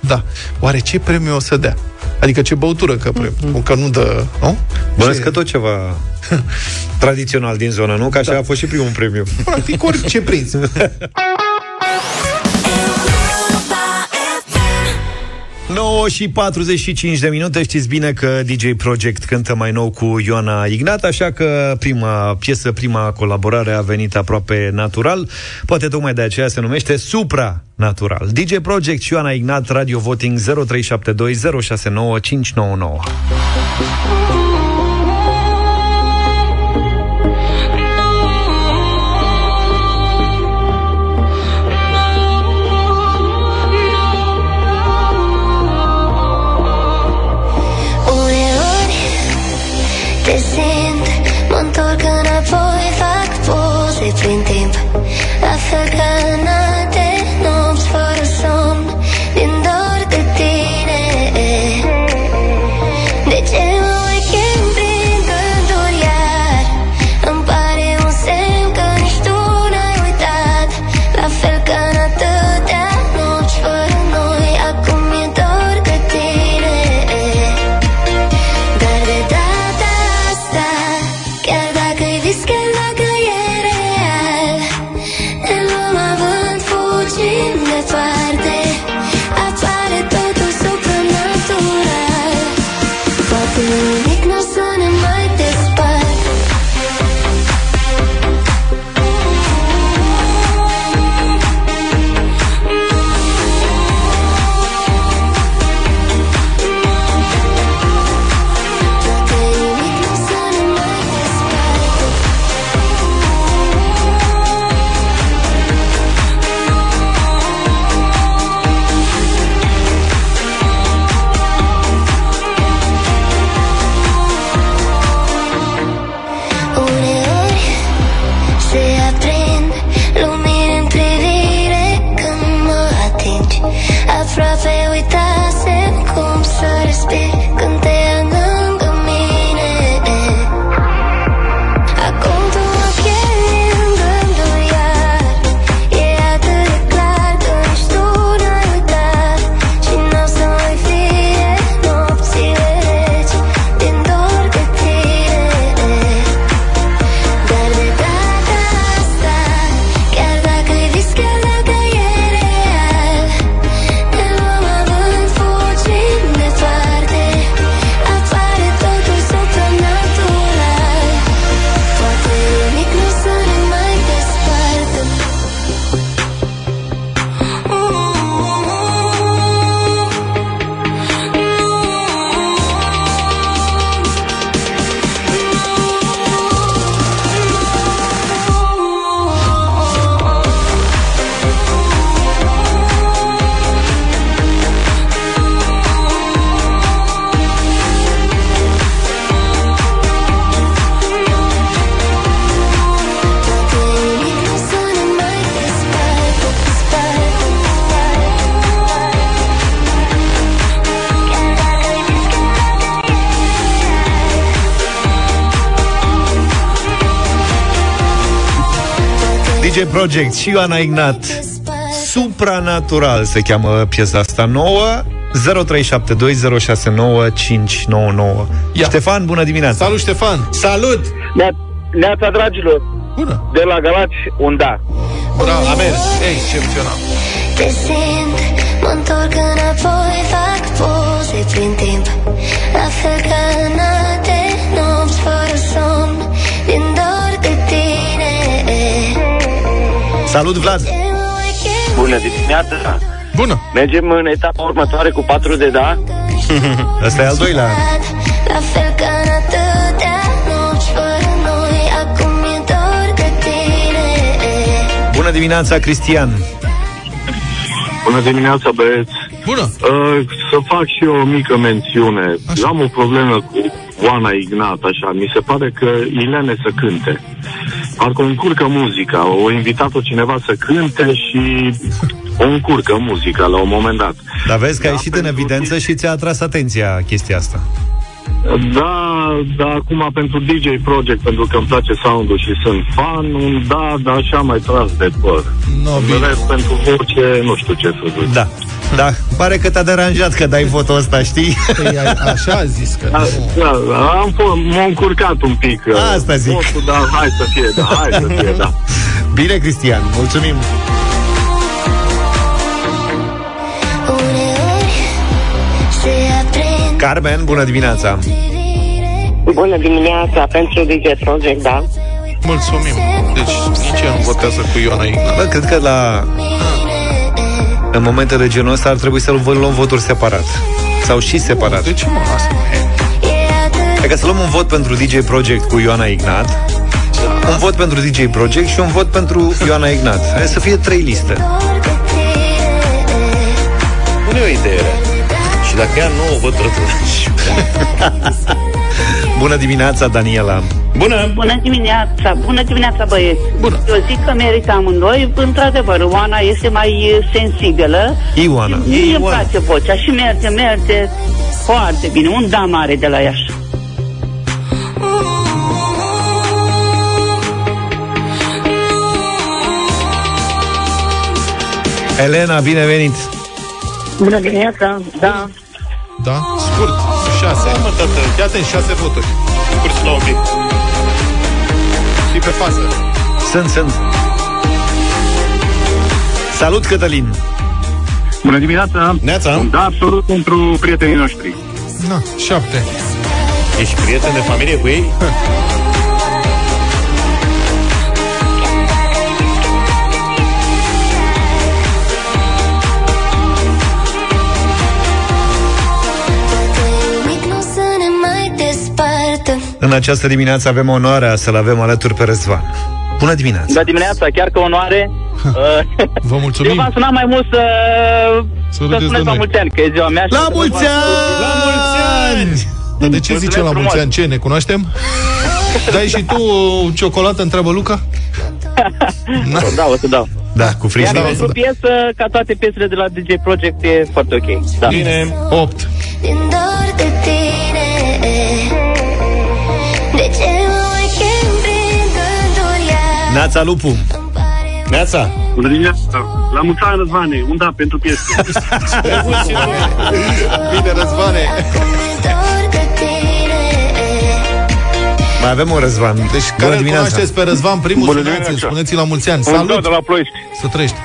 Da. Oare ce premiu o să dea? Adică ce băutură că premiu? Că nu dă... Nu? Bănesc Ce- că tot ceva *laughs* tradițional din zonă, nu? Că așa a fost și primul premiu. Practic orice prins. *laughs* 9 și 45 de minute. Știți bine că DJ Project cântă mai nou cu Ioana Ignat Așa că prima piesă, prima colaborare a venit aproape natural. Poate tocmai de aceea se numește Supra-Natural DJ Project și Ioana Ignat Radio Voting 0372 DJ Project și Ioana Ignat. Supranatural se cheamă piesa asta nouă. 0372069599. Ia. Ștefan, bună dimineața! Salut, Ștefan! Salut! Neața, dragilor! Bună! De la Galați, un da. Bravo! A mers! Excepțional! Te simt, mă întorc înapoi, fac poze prin timp La fel ca în Salut, Vlad! Bună dimineața! Bună! Mergem în etapa următoare cu 4 de da? *laughs* Ăsta e al doilea. La fel ca în atâtea nopți fără noi Acum mi-e dor de tine Bună dimineața, Cristian! Bună dimineața, băieți! Bună! Uh, să fac și eu o mică mențiune. Așa. Am o problemă cu Oana Ignat, așa. Mi se pare că Ilene să cânte. Parcă o încurcă muzica. O invitat-o cineva să cânte și o încurcă muzica la un moment dat. Dar vezi că a ieșit în evidență și ți-a atras atenția chestia asta. Da, da, acum pentru DJ Project, pentru că îmi place sound-ul și sunt fan, un da, dar așa mai tras de păr. No, În rest, pentru voce, nu știu ce să zic. Da. Da, pare că te-a deranjat că dai votul ăsta, știi? Păi, a- așa a zis că... Da, da, am fost, m-am încurcat un pic. uh, Asta zic. Votul, dar hai să fie, da, hai să fie, da. Bine, Cristian, mulțumim! Uneori se aprind Carmen, bună dimineața! Bună dimineața pentru DJ Project, da? Mulțumim! Deci nici ea nu votează cu Ioana Ignat. Bă, cred că la... În momente de genul ăsta ar trebui să luăm voturi separat. Sau și separat. De ce mă lasă? Adică să luăm un vot pentru DJ Project cu Ioana Ignat, un vot pentru DJ Project și un vot pentru Ioana Ignat. Hai să fie trei liste. Nu e o idee rea. Și dacă ea nu o văd răturași. *laughs* Bună dimineața, Daniela! Bună! Bună dimineața, bună dimineața băieți. Bună. Eu zic că merită amândoi. Într-adevăr, Oana este mai eh, sensibilă. Ioana. Mie îmi place vocea și merge, merge foarte bine. Un da mare de la Iași. Elena, bine venit! Bună dimineața, da. Da? Scurt. Șase. Da, mă, tată. Fii atent, șase voturi. Scurt la un pic. Și pe fază. Sunt, sunt. Salut, Cătălin! Bună dimineața! Neața! Da, absolut pentru prietenii noștri. Na, șapte. Ești prieten de familie cu ei? *laughs* În această dimineață avem onoarea să-l avem alături pe Răzvan. Bună dimineața! Bună dimineața, chiar că onoare. *laughs* Uh, Vă Eu mulțumim. v-am sunat mai mult să, Să să râdeți de spuneți la noi. mulți ani, că e ziua mea. și La să vă mulți fac- ani! La mulți ani! Dar de ce Mulțumesc zice la mulți frumos. ani? Ce, ne cunoaștem? Dai și tu o ciocolată, întreabă Luca? *laughs* O să dau, o să dau. Da, cu Iar frigider. pentru piesă, ca toate piesele de la DJ Project, e foarte ok. Da. Bine. 8. Din dor de tine Neața Lupu! Neața! Bună dimineața! La mulți ani, Răzvane, un da pentru piesă. Bine, Răzvane. Mi-e dor de tine Mai avem un Răzvan. Deci, Bună care îl dimineața! cunoașteți pe Răzvan, primul Bună sunați dimineața. spuneți-i la mulți ani. Un da Salut! de la Ploiești. Să trăiești.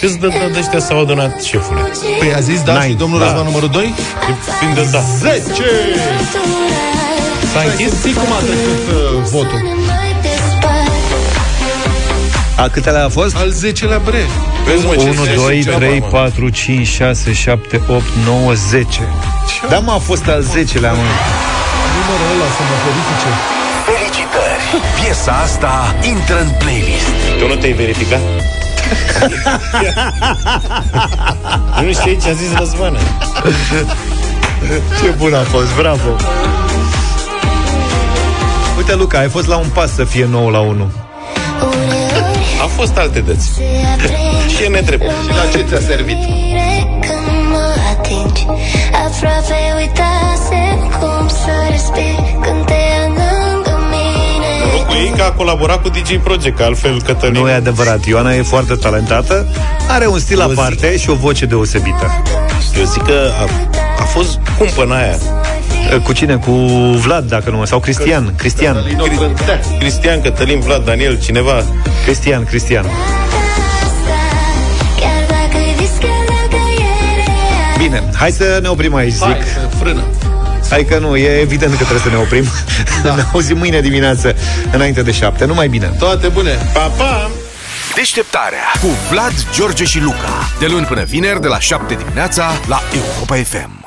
Câți de, de, de ăștia s-au adunat, șefule? Păi a zis da Nine. și domnul Da. Răzvan numărul 2? Fiind de da. 10! S-a închis? Știi cum a trecut uh, votul? Ne mai despartă A câtelea a fost? Al 10-lea bre. Vezi, mă, ce 1, se 2, zice, 3, mă. 4, 5, 6, 7, 8, 9, 10 Da, mă, a fost al 10-lea, mă Numărul ăla să mă verifice. Felicitări! Piesa asta intră în playlist. Tu nu te-ai verificat? *laughs* nu știi ce a zis Răzvană. Ce bun a fost, bravo Uite, Luca, ai fost la un pas să fie 9 la 1 A fost alte dăți. Se aprind Și e nedrept. Și la ce ți-a servit? Când mă atingi Aproape uitasem cum să respir Când te am lângă mine Noroc cu ei că că a colaborat cu DJ Project, că altfel Cătălin... Nu e adevărat. Ioana e foarte talentată, are un stil Eu zic- aparte și o voce deosebită. Eu zic că a, a fost cumpăna aia. Cu cine? Cu Vlad, dacă nu mă... Sau Cristian. Cristian. Cristian, Cătălin, Vlad, Daniel, cineva. Cristian, Cristian. Bine, hai să ne oprim aici, zic. Hai, frână. Hai că nu, e evident că trebuie să ne oprim. Da. *laughs* ne auzim mâine dimineață, înainte de șapte. Numai bine. Toate bune! Pa, pa! Deșteptarea cu Vlad, George și Luca. De luni până vineri, de la 7 dimineața, la Europa FM.